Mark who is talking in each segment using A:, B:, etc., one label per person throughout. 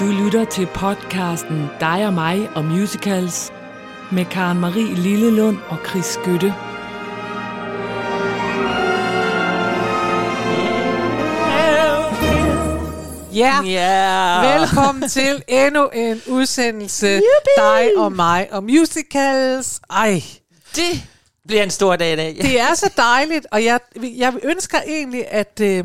A: Du lytter til podcasten Dig og mig og musicals med Karen Marie Lillelund og Chris Skytte.
B: Ja,
C: Ja.
B: velkommen til endnu en udsendelse. Dig og mig og musicals. Ej,
C: Det bliver en stor dag i dag.
B: det er så dejligt, og jeg, jeg ønsker egentlig, at, øh,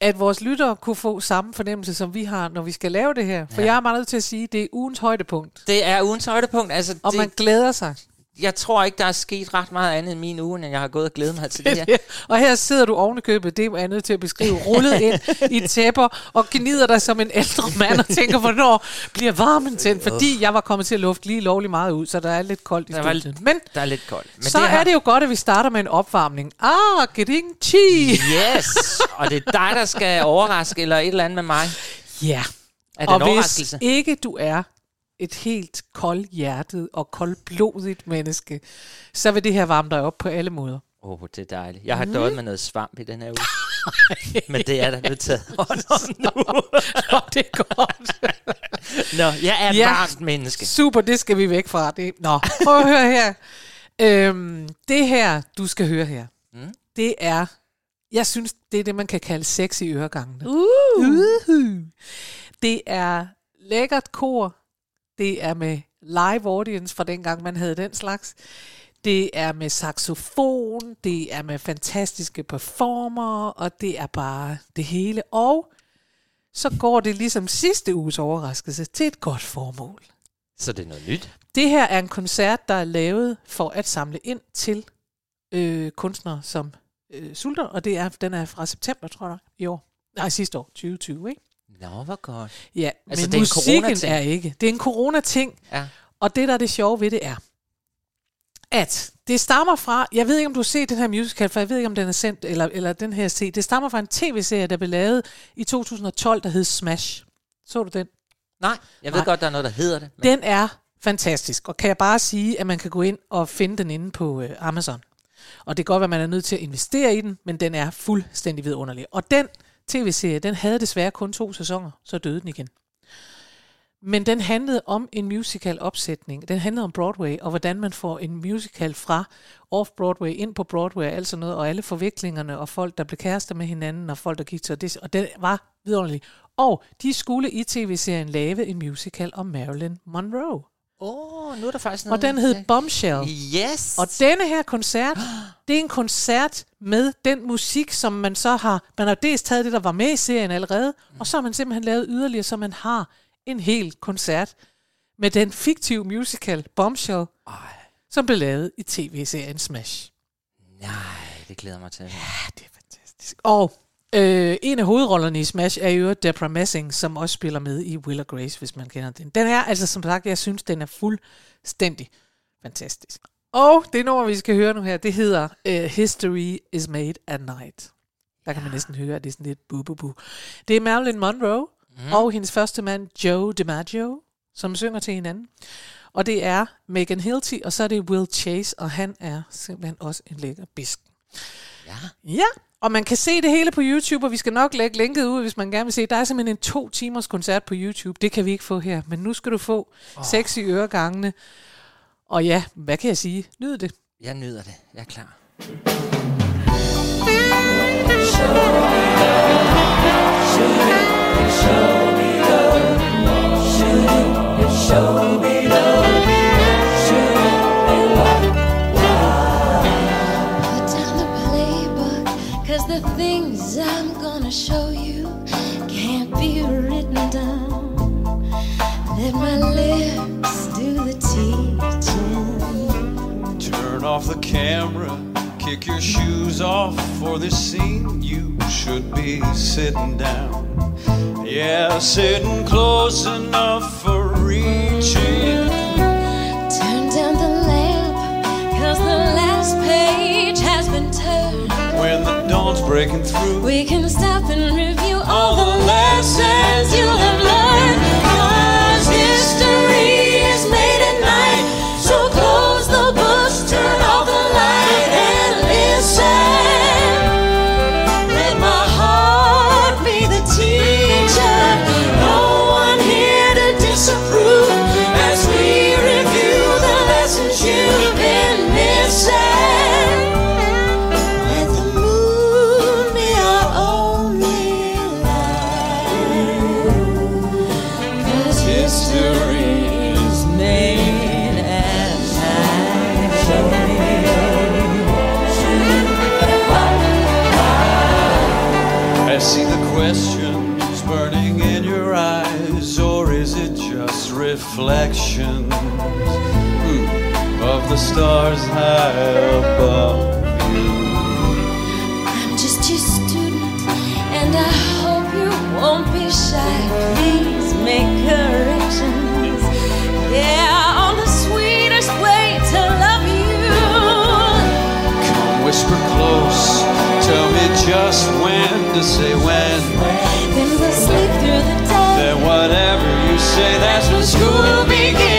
B: at vores lyttere kunne få samme fornemmelse, som vi har, når vi skal lave det her. For
C: Ja.
B: jeg er meget nødt til at sige, at det er ugens højdepunkt,
C: Det er ugens højdepunkt. Altså,
B: og
C: det,
B: man glæder sig.
C: Jeg tror ikke, der er sket ret meget andet end min uge, end jeg har gået og glædet mig til det her.
B: og her sidder du oven i købet, det er nødt til at beskrive, rullet ind i tæpper og gnider dig som en ældre mand og tænker, hvornår bliver varmen tændt? Fordi jeg var kommet til at lufte lige lovlig meget ud, så der er lidt koldt i
C: Der var
B: studiet. Men
C: Der er lidt koldt. Men
B: så er det jo godt, at vi starter med en opvarmning. Ah, getting chi!
C: Yes, og det er dig, der skal overraske, eller et eller andet med mig.
B: Ja.
C: Er det
B: Og
C: en
B: hvis ikke du er et helt koldhjertet og koldblodigt menneske, så vil det her varme dig op på alle måder.
C: Åh, oh, det er dejligt. Jeg har mm. døjet med noget svamp i den her uge. Men det er der nu taget hånd om nu.
B: Nå, det er godt.
C: Nå, jeg er et
B: Ja.
C: varmt menneske.
B: Super, det skal vi væk fra. Det. Nå, prøv at høre her. Øhm, det her, du skal høre her,
C: Mm.
B: det er, jeg synes, det er det, man kan kalde sex i øregangene. Uh. Uh. Det er lækkert kor. Det er med live audience fra dengang, man havde den slags. Det er med saxofon, det er med fantastiske performer, og det er bare det hele. Og så går det ligesom sidste uges overraskelse til et godt formål.
C: Så det er noget nyt.
B: Det her er en koncert, der er lavet for at samle ind til øh, kunstnere, som øh, sulter, og det er, den er fra september, tror jeg, i år. Nej, sidste år, 2020, ikke?
C: Nå, hvor godt.
B: Ja,
C: Altså,
B: men
C: det er en
B: musikken
C: coronating.
B: er ikke. Det er en corona-ting,
C: Ja.
B: og det, der er det sjove ved det, er, at det stammer fra, jeg ved ikke, om du har set den her musical, for jeg ved ikke, om den er sendt, eller, eller den her set, det stammer fra en tv-serie, der blev lavet i 2012, der hed Smash. Så du den?
C: Nej, jeg ved
B: Nej.
C: godt, der er noget, der hedder det. Men
B: Den er fantastisk, og kan jeg bare sige, at man kan gå ind og finde den inde på øh, Amazon. Og det kan godt være, at man er nødt til at investere i den, men den er fuldstændig vidunderlig. Og den tv-serie, den havde desværre kun to sæsoner, så døde den igen. Men den handlede om en musical-opsætning. Den handlede om Broadway, og hvordan man får en musical fra off-Broadway ind på Broadway og alt sådan noget, og alle forviklingerne, og folk, der blev kærester med hinanden, og folk, der gik til det. Og den var vidunderlig. Og de skulle i tv-serien lave en musical om Marilyn Monroe.
C: Åh, oh, nu er der faktisk noget.
B: Og den hed Bombshell.
C: Yes.
B: Og denne her koncert, det er en koncert med den musik, som man så har... Man har dels taget det, der var med i serien allerede, og så har man simpelthen lavet yderligere, så man har en hel koncert med den fiktive musical Bombshell,
C: Ej,
B: som blev lavet i tv-serien Smash.
C: nej, det glæder mig til.
B: Ja, det er fantastisk. Og øh, en af hovedrollerne i Smash er jo Debra Messing, som også spiller med i Will Grace, hvis man kender den. Den er altså, som sagt, jeg synes, den er fuldstændig fantastisk. Og det nummer, vi skal høre nu her, det hedder uh, History is Made at Night. Der kan man næsten høre, at det er sådan lidt bu bu bu. Det er Marilyn Monroe mm. og hendes første mand, Joe DiMaggio, som synger til hinanden. Og det er Megan Hilty, og så er det Will Chase, og han er simpelthen også en lækker bisk.
C: Ja.
B: Ja, og man kan se det hele på YouTube, og vi skal nok lægge linket ud, hvis man gerne vil se. Der er simpelthen en to timers koncert på YouTube. Det kan vi ikke få her, men nu skal du få oh. sexy øregangene. Og ja, hvad kan jeg sige? Nyd det.
C: Jeg nyder det. Jeg er klar.
D: Put gonna show you can't be written down. Let my lips do the teaching.
E: Turn off the camera, kick your shoes off for this scene. You should be sitting down. Yeah, sitting close enough breaking through,
D: We can stop and review all the lessons you have learned. The
E: stars high above you.
D: I'm just your student, and I hope you won't be shy. Please make corrections. Yeah, on the sweetest way to love you.
E: Come whisper close, tell me just when to say when.
D: Then we'll sleep through the day.
E: Then whatever you say, that's when school begins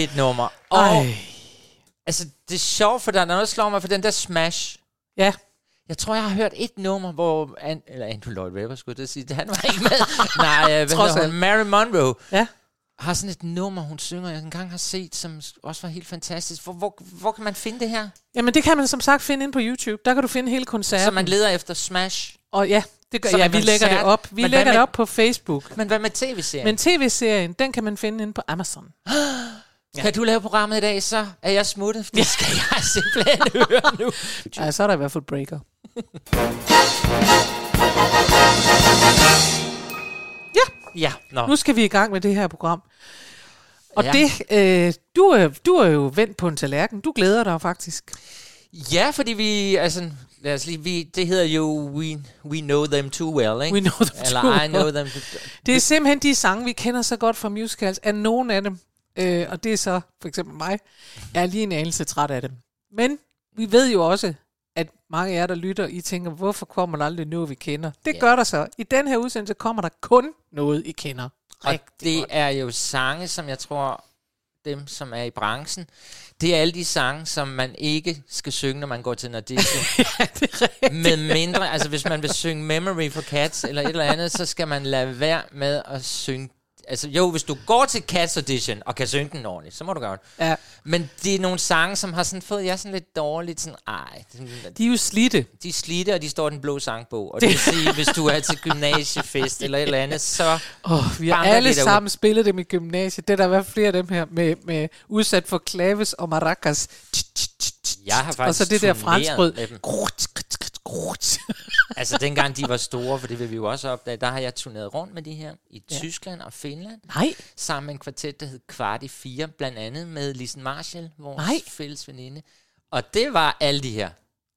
B: fedt
C: nummer. Og,
B: Ej.
C: altså, det er sjovt, for der er noget, der slår mig for den der Smash.
B: Ja.
C: Jeg tror, jeg har hørt et nummer, hvor... An, eller Andrew Lloyd Webber, skulle jeg sige. Han var ikke med. Nej, øh, hvad hedder hun? Mary Monroe
B: Ja.
C: har sådan et nummer, hun synger, jeg engang har set, som også var helt fantastisk. Hvor, hvor, hvor kan man finde det her?
B: Jamen, det kan man som sagt finde ind på YouTube. Der kan du finde hele koncerten.
C: Så man leder efter Smash.
B: Og ja, det gør,
C: Som
B: ja vi lægger det op. Vi
C: Men
B: lægger
C: hvad
B: det
C: med-
B: op på Facebook.
C: Men hvad med tv-serien?
B: Men tv-serien, den kan man finde inde på Amazon.
C: Kan du lave programmet i dag, så er jeg smuttet. For det skal jeg simpelthen høre nu.
B: Ja, så er der i hvert fald breaker.
C: Ja, nå.
B: Nu skal vi i gang med det her program. Og
C: Ja.
B: det, øh, du, er, du er jo vendt på en tallerken. Du glæder dig faktisk.
C: Ja, fordi vi, altså, lad os lige, vi, det hedder jo We, we Know Them Too Well, ikke?
B: We know them
C: Eller
B: too
C: I Know
B: well.
C: Them
B: Det er simpelthen de sange, vi kender så godt fra musicals, af nogen af dem. Øh, og det er så for eksempel mig. Jeg er lige en anelse træt af dem. Men vi ved jo også, at mange af jer, der lytter, I tænker, hvorfor kommer der aldrig noget, vi kender? Det
C: Ja.
B: gør der så. I den her udsendelse kommer der kun noget, I kender.
C: Og
B: Rigtig
C: det
B: godt.
C: er jo sange, som jeg tror, dem som er i branchen, det er alle de sange, som man ikke skal synge, når man går til en audition.
B: ja, det er rigtigt.
C: Med mindre, altså hvis man vil synge Memory for Cats eller et eller andet, så skal man lade være med at synge Altså jo, hvis du går til Cats Audition og kan synge den ordentligt, så må du gøre det.
B: Ja.
C: Men det er nogle sange, som har sådan fået jeg sådan lidt dårligt, sådan, ej,
B: De er jo slidte.
C: de er slidte, og de står i den blå sangbog. Og det vil sige, hvis du er til gymnasiefest eller et eller andet, så...
B: Oh, vi har alle sammen spillet dem i gymnasiet. Det er der fald flere af dem her med, med udsat for klaves og maracas.
C: Jeg har
B: Og
C: faktisk
B: så det der franskbrød.
C: Altså dengang de var store, for det vil vi jo også opdage, der har jeg turneret rundt med de her i ja. Tyskland og Finland.
B: Nej,
C: Sammen med en kvartet, der hed Kvart i Fire, blandt andet med Lisen Marshall, vores
B: Nej.
C: fælles veninde. Og det var alle de her.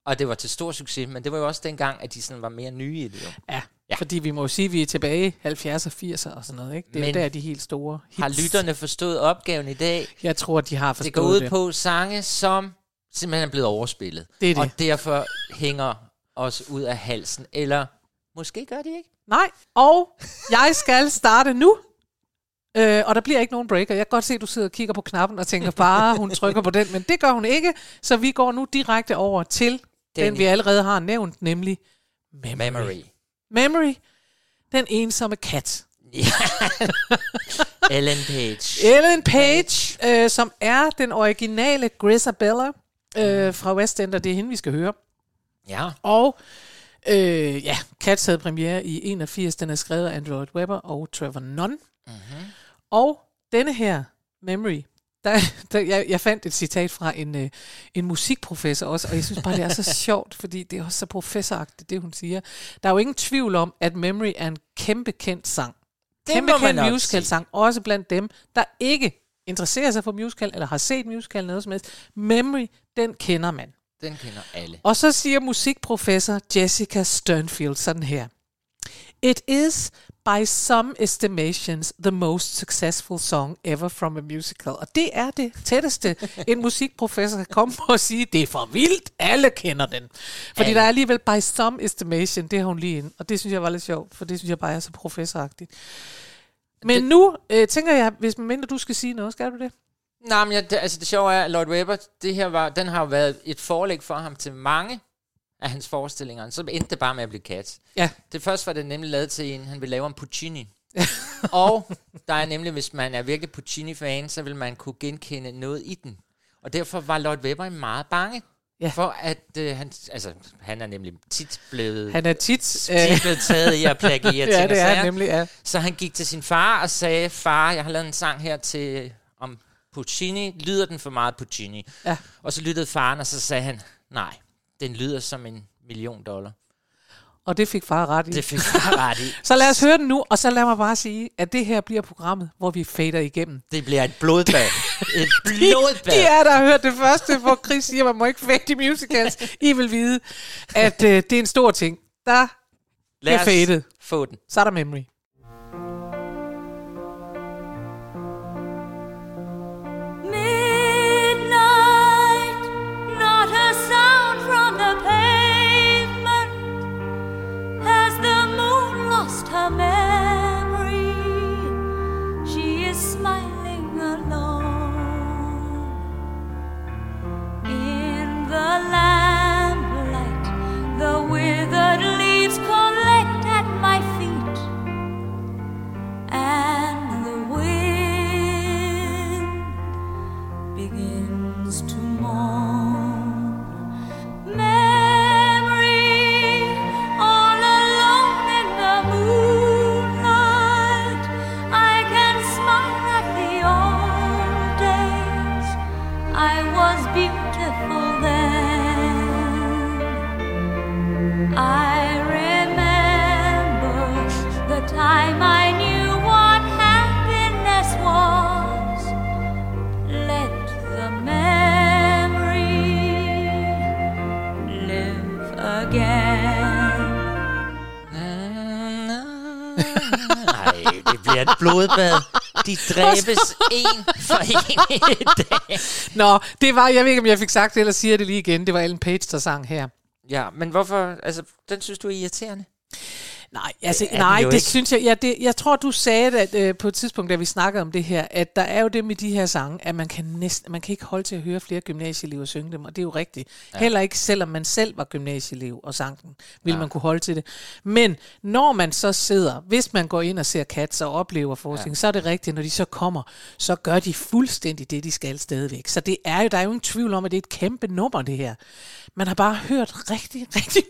C: Og det var til stor succes, men det var jo også dengang, at de sådan var mere nye i det jo.
B: ja.
C: Ja.
B: Fordi vi må jo sige, at vi er tilbage i 70'er, 80'er og sådan noget. Ikke? Det er
C: Men
B: der, de helt store hits.
C: Har lytterne forstået opgaven i dag?
B: Jeg tror, de har
C: Det
B: forstået
C: går ud
B: det.
C: på sange, som simpelthen er blevet overspillet.
B: Det er det.
C: Og derfor hænger os ud af halsen. Eller måske gør de ikke.
B: Nej, og jeg skal starte nu. Øh, og der bliver ikke nogen breaker. Jeg kan godt se, at du sidder og kigger på knappen og tænker bare, hun trykker på den, men det gør hun ikke. Så vi går nu direkte over til den,
C: Den-
B: vi allerede har nævnt, nemlig Memory.
C: Memory.
B: Memory, den ensomme kat.
C: Ellen Page.
B: Ellen Page, øh, som er den originale Grisabella øh, fra West End, og det er hende, vi skal høre.
C: Ja.
B: Og øh, ja, Cats havde premiere i 81. Den er skrevet af Andrew Webber og Trevor Nunn. Mm-hmm. Og denne her Memory, der, der, jeg, jeg fandt et citat fra en, øh, en musikprofessor også, og jeg synes bare, det er så sjovt, fordi det er også så professoragtigt, det hun siger. Der er jo ingen tvivl om, at Memory er en kæmpe kendt sang.
C: Det
B: Kæmpe kendt
C: nok
B: musical
C: sige.
B: sang, også blandt dem, der ikke interesserer sig for musical, eller har set musical noget som helst. Memory, den kender man.
C: Den kender alle.
B: Og så siger musikprofessor Jessica Sternfield sådan her. It is by some estimations the most successful song ever from a musical. Og det er det tætteste, en musikprofessor kan komme på at sige, det er for vildt, alle kender den. Fordi
C: Alle.
B: der er alligevel by some estimation, det har hun lige ind. Og det synes jeg var lidt sjovt, for det synes jeg bare er så professoragtigt. Men
C: Det-
B: nu øh, tænker jeg, hvis man mindre du skal sige noget, skal du det?
C: Nej, men jeg, det, altså det sjove er, at Lloyd Webber, det her var, den har jo været et forlæg for ham til mange af hans forestillinger. Så endte det bare med at blive Cats.
B: Ja.
C: Det første var det nemlig lavet til en, han ville lave om Puccini. og der er nemlig, hvis man er virkelig Puccini-fan, så vil man kunne genkende noget i den. Og derfor var Lloyd Webber meget bange.
B: Ja.
C: For at øh, han, altså, han er nemlig tit blevet,
B: Han er tit... øh,
C: tit blevet taget i at plagiere ting
B: ja, det er han nemlig, ja.
C: Så han gik til sin far og sagde, far, jeg har lavet en sang her til om Puccini. Lyder den for meget Puccini?
B: Ja.
C: Og så lyttede faren, og så sagde han, nej, den lyder som en million dollar.
B: Og det fik far ret i.
C: Det fik far ret i.
B: Så lad os høre den nu, og så lad mig bare sige, at det her bliver programmet, hvor vi fader igennem.
C: Det bliver et blodbad. et
B: De,
C: blodbad.
B: de er der har hørt det første, hvor Chris siger, at man må ikke fade i musicals. I vil vide, at øh, det er en stor ting. Der
C: Lad
B: er fadet.
C: få den.
B: Så er der memory.
C: Blodbad. De dræbes en for en i dag.
B: Nå, det var, jeg ved ikke, om jeg fik sagt det, eller siger det lige igen. Det var Ellen Page, der sang her.
C: Ja, men hvorfor? Altså, den synes du er irriterende?
B: Nej, altså,
C: den
B: nej, det
C: ikke.
B: synes jeg, ja, det, jeg tror, du sagde det at, øh, på et tidspunkt, da vi snakkede om det her, at der er jo det med de her sange, at man kan næsten, man kan ikke holde til at høre flere gymnasieelever synge dem, og det er jo rigtigt. Ja. Heller ikke, selvom man selv var gymnasieelev og sang den, vil ja. man kunne holde til det. Men når man så sidder, hvis man går ind og ser Cats og oplever forskning, ja. så er det rigtigt, når de så kommer, så gør de fuldstændig det, de skal stadigvæk. Så det er jo, der er jo ingen tvivl om, at det er et kæmpe nummer, det her. Man har bare hørt rigtig, rigtig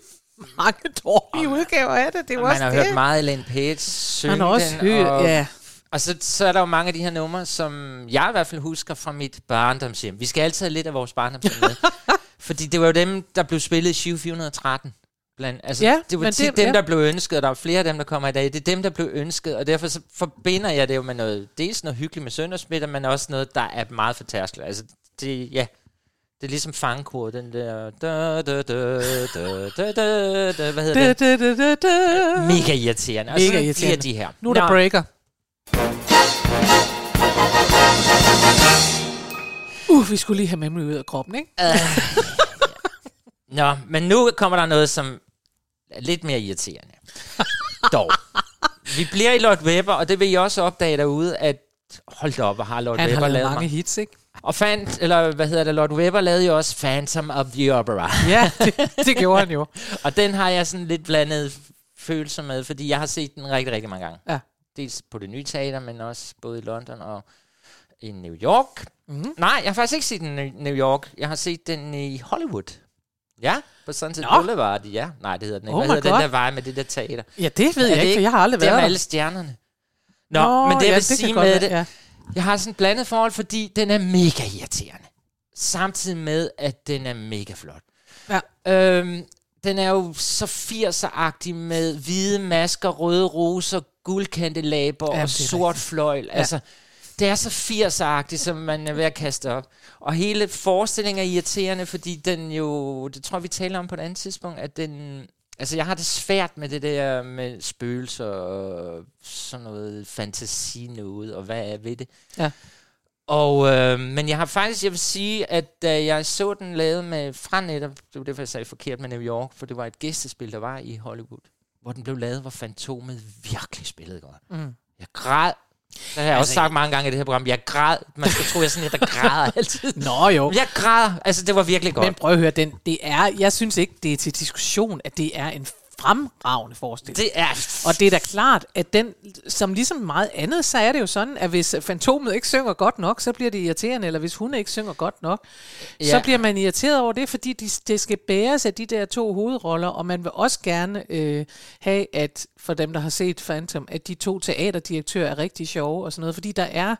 B: mange dårlige udgaver af det. Det jo
C: Man har
B: det.
C: hørt meget Ellen Page synge
B: Man har også
C: den,
B: hørt,
C: og,
B: ja.
C: Og så, så er der jo mange af de her numre, som jeg i hvert fald husker fra mit barndomshjem. Vi skal altid have lidt af vores barndomshjem med. Fordi det var jo dem, der blev spillet i 2413. Blandt, altså,
B: Ja,
C: det var tit
B: det-
C: dem,
B: ja.
C: der blev ønsket, og der er flere af dem, der kommer i dag. Det er dem, der blev ønsket, og derfor så forbinder jeg det jo med noget, dels noget hyggeligt med søndagsmiddag, men også noget, der er meget fortærskeligt. Altså, det, ja, det er ligesom fangkor, den der... Da, da, da, da, da, da, da, hvad hedder det?
B: da, da, da, da.
C: Mega irriterende. Og
B: Mega irriterende.
C: bliver de her.
B: Nu er der
C: Nå,
B: breaker. Uh, vi skulle lige have memory ud af kroppen, ikke?
C: Nå, men nu kommer der noget, som Lidt mere irriterende. Dog. Vi bliver i Lord Webber, og det vil I også opdage derude, at hold da op, hvor har Lord
B: Han
C: Webber
B: har lavet
C: lavet
B: mange
C: mig.
B: hits, ikke?
C: Og fan, eller hvad hedder det, Lord Webber lavede jo også Phantom of the Opera.
B: Ja, det, det gjorde han jo.
C: Og den har jeg sådan lidt blandet følelser med, fordi jeg har set den rigtig, rigtig mange gange.
B: Ja.
C: Dels på det nye teater, men også både i London og i New York.
B: Mhm.
C: Mm-hmm. Nej, jeg har faktisk ikke set den i New York. Jeg har set den i Hollywood. Ja, på Sunset
B: Nå.
C: Boulevard, ja. Nej, det hedder den ikke.
B: Oh
C: Hvad hedder
B: God.
C: den der vej med det der teater?
B: Ja, det ved
C: Er
B: jeg
C: det
B: ikke, for jeg har aldrig
C: det er
B: været
C: med
B: der.
C: alle stjernerne. Nå, Nå men det jeg
B: ja,
C: vil
B: kan
C: sige med
B: være,
C: det,
B: Ja.
C: Jeg har sådan et blandet forhold, fordi den er mega irriterende. Samtidig med, at den er mega flot.
B: Ja.
C: Øhm, den er jo så 80'er-agtig med hvide masker, røde roser, guldkandelaber
B: Jamen,
C: og sort fløjl. Ja. Altså, det er så 80'er-agtigt, som man er ved at kaste op. Og hele forestillingen er irriterende, fordi den jo, det tror jeg, vi taler om på et andet tidspunkt, at den, altså jeg har det svært med det der med spøgelser og sådan noget fantasi noget, og hvad er ved det.
B: Ja.
C: Og, øh, men jeg har faktisk, jeg vil sige, at da jeg så den lavet med fra netop, det var derfor, jeg sagde forkert med New York, for det var et gæstespil, der var i Hollywood, hvor den blev lavet, hvor Fantomet virkelig spillede godt.
B: Mm.
C: Jeg græd. Det har jeg altså, også sagt mange gange i det her program. Jeg græd. Man skal tro, jeg sådan, jeg der græder altid.
B: Nå jo.
C: Jeg græd. Altså, det var virkelig godt.
B: Men prøv at høre, den, det er, jeg synes ikke, det er til diskussion, at det er en fremragende forestilling.
C: det er...
B: Og det er da klart, at den, som ligesom meget andet, så er det jo sådan, at hvis fantomet ikke synger godt nok, så bliver det irriterende, eller hvis hun ikke synger godt nok, ja. så bliver man irriteret over det, fordi de, det skal bæres af de der to hovedroller, og man vil også gerne øh, have, at for dem, der har set Phantom, at de to teaterdirektører er rigtig sjove og sådan noget, fordi der er,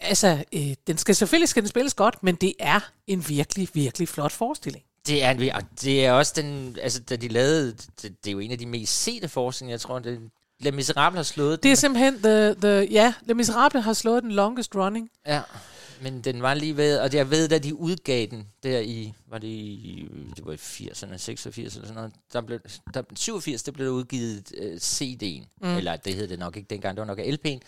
B: altså, øh, den skal selvfølgelig skal den spilles godt, men det er en virkelig, virkelig flot forestilling.
C: Det er, en- og det er også den... Altså, da de lavede... Det, det er jo en af de mest sete forestillinger, jeg tror, det... Les Miserables har slået
B: Det er
C: den.
B: simpelthen, the, the, ja, Les Miserables har slået den longest running.
C: Ja, men den var lige ved... Og jeg ved, da de udgav den der i... Var det i... Det var i 80'erne, 86 eller sådan noget. Der blev, der, 87, der blev der udgivet uh, CD'en. Mm. Eller det hed det nok ikke dengang. Det var nok LP'en.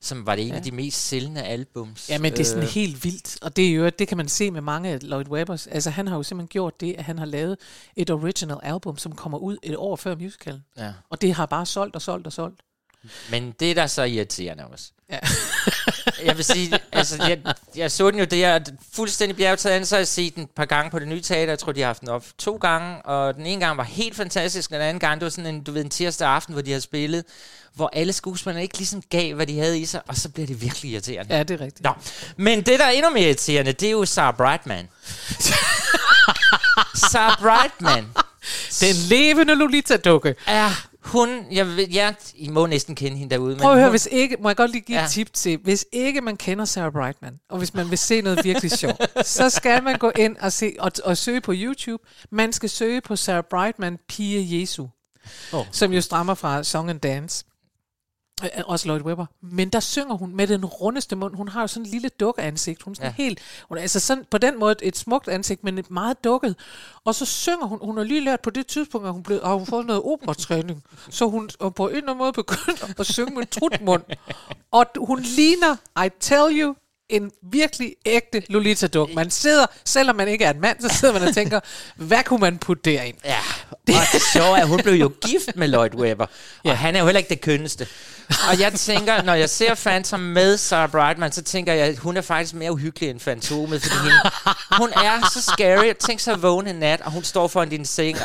C: Som var det en ja. af de mest sælgende albums.
B: Ja, men det er sådan
C: Øh,
B: helt vildt. Og det er jo, det kan man se med mange af Lloyd Webbers. Altså, han har jo simpelthen gjort det, at han har lavet et original album, som kommer ud et år før musicalen.
C: Ja.
B: Og det har bare solgt og solgt og solgt.
C: Men det er da så irriterende også.
B: Ja.
C: Jeg vil sige, altså, jeg, jeg så den jo der, fuldstændig bjergtaget an, så jeg set den et par gange på det nye teater. Jeg tror, de har haft den op to gange, og den ene gang var helt fantastisk, den anden gang, det var sådan en, du ved, en tirsdag aften, hvor de har spillet, hvor alle skuespillerne ikke ligesom gav, hvad de havde i sig, og så bliver det virkelig irriterende.
B: Ja, det er rigtigt.
C: Nå, men det, der er endnu mere irriterende, det er jo Sarah Brightman. Sarah Brightman
B: Den levende Lolita-dukke.
C: er hun, jeg, jeg, I må næsten kende hende derude.
B: Prøv at
C: men
B: høre,
C: hun,
B: hvis ikke, må jeg godt lige give ja. Et tip til, hvis ikke man kender Sarah Brightman, og hvis man vil se noget virkelig sjovt, så skal man gå ind og, se, og, og søge på YouTube. Man skal søge på Sarah Brightman, Pia Jesu, oh. som jo stammer fra Song and Dance. Øh, Også Lloyd Webber. Men der synger hun med den rundeste mund. Hun har jo sådan en lille dukkeansigt. Hun er sådan
C: Ja.
B: helt... Hun er altså sådan, på den måde et smukt ansigt, men et meget dukket. Og så synger hun... Hun har lige lært på det tidspunkt, at hun blev, har hun fået noget operatræning. Så hun og på en eller anden måde begyndt at synge med trutmund. Og hun ligner, I tell you, en virkelig ægte Lolita-duk. Man sidder, selvom man ikke er en mand, så sidder man og tænker, hvad kunne man putte derind?
C: Ja, og det sjove er, hun blev jo gift med Lloyd Webber,
B: Ja.
C: og han er jo heller ikke det kønneste. Og jeg tænker, når jeg ser Phantom med Sarah Brightman, så tænker jeg, at hun er faktisk mere uhyggelig end Fantomet, fordi hende, hun er så scary. Tænk så at vågne en nat, og hun står foran din seng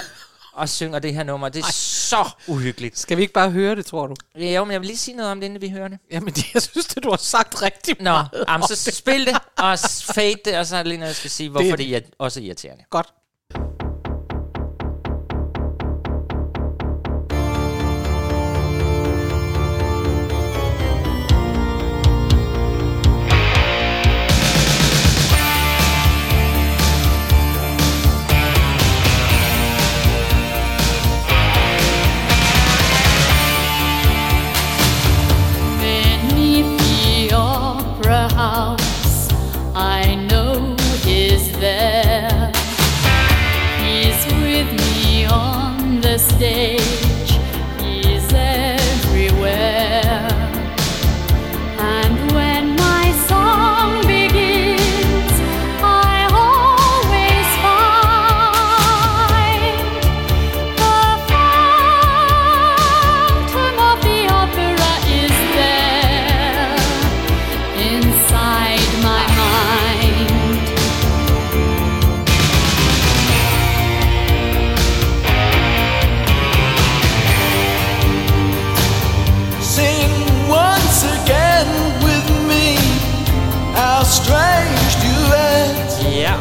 C: og synger det her nummer. Det er så uhyggeligt.
B: Skal vi ikke bare høre det, tror du?
C: Ja, jo, men jeg vil lige sige noget om det, inden vi hører det.
B: Jamen, det, jeg synes, det du har sagt rigtig
C: Nå,
B: meget. om
C: så spil det, og fade det, og så er det lige noget, jeg skal sige, hvorfor
B: Det-
C: det, det er også irriterende.
B: Godt.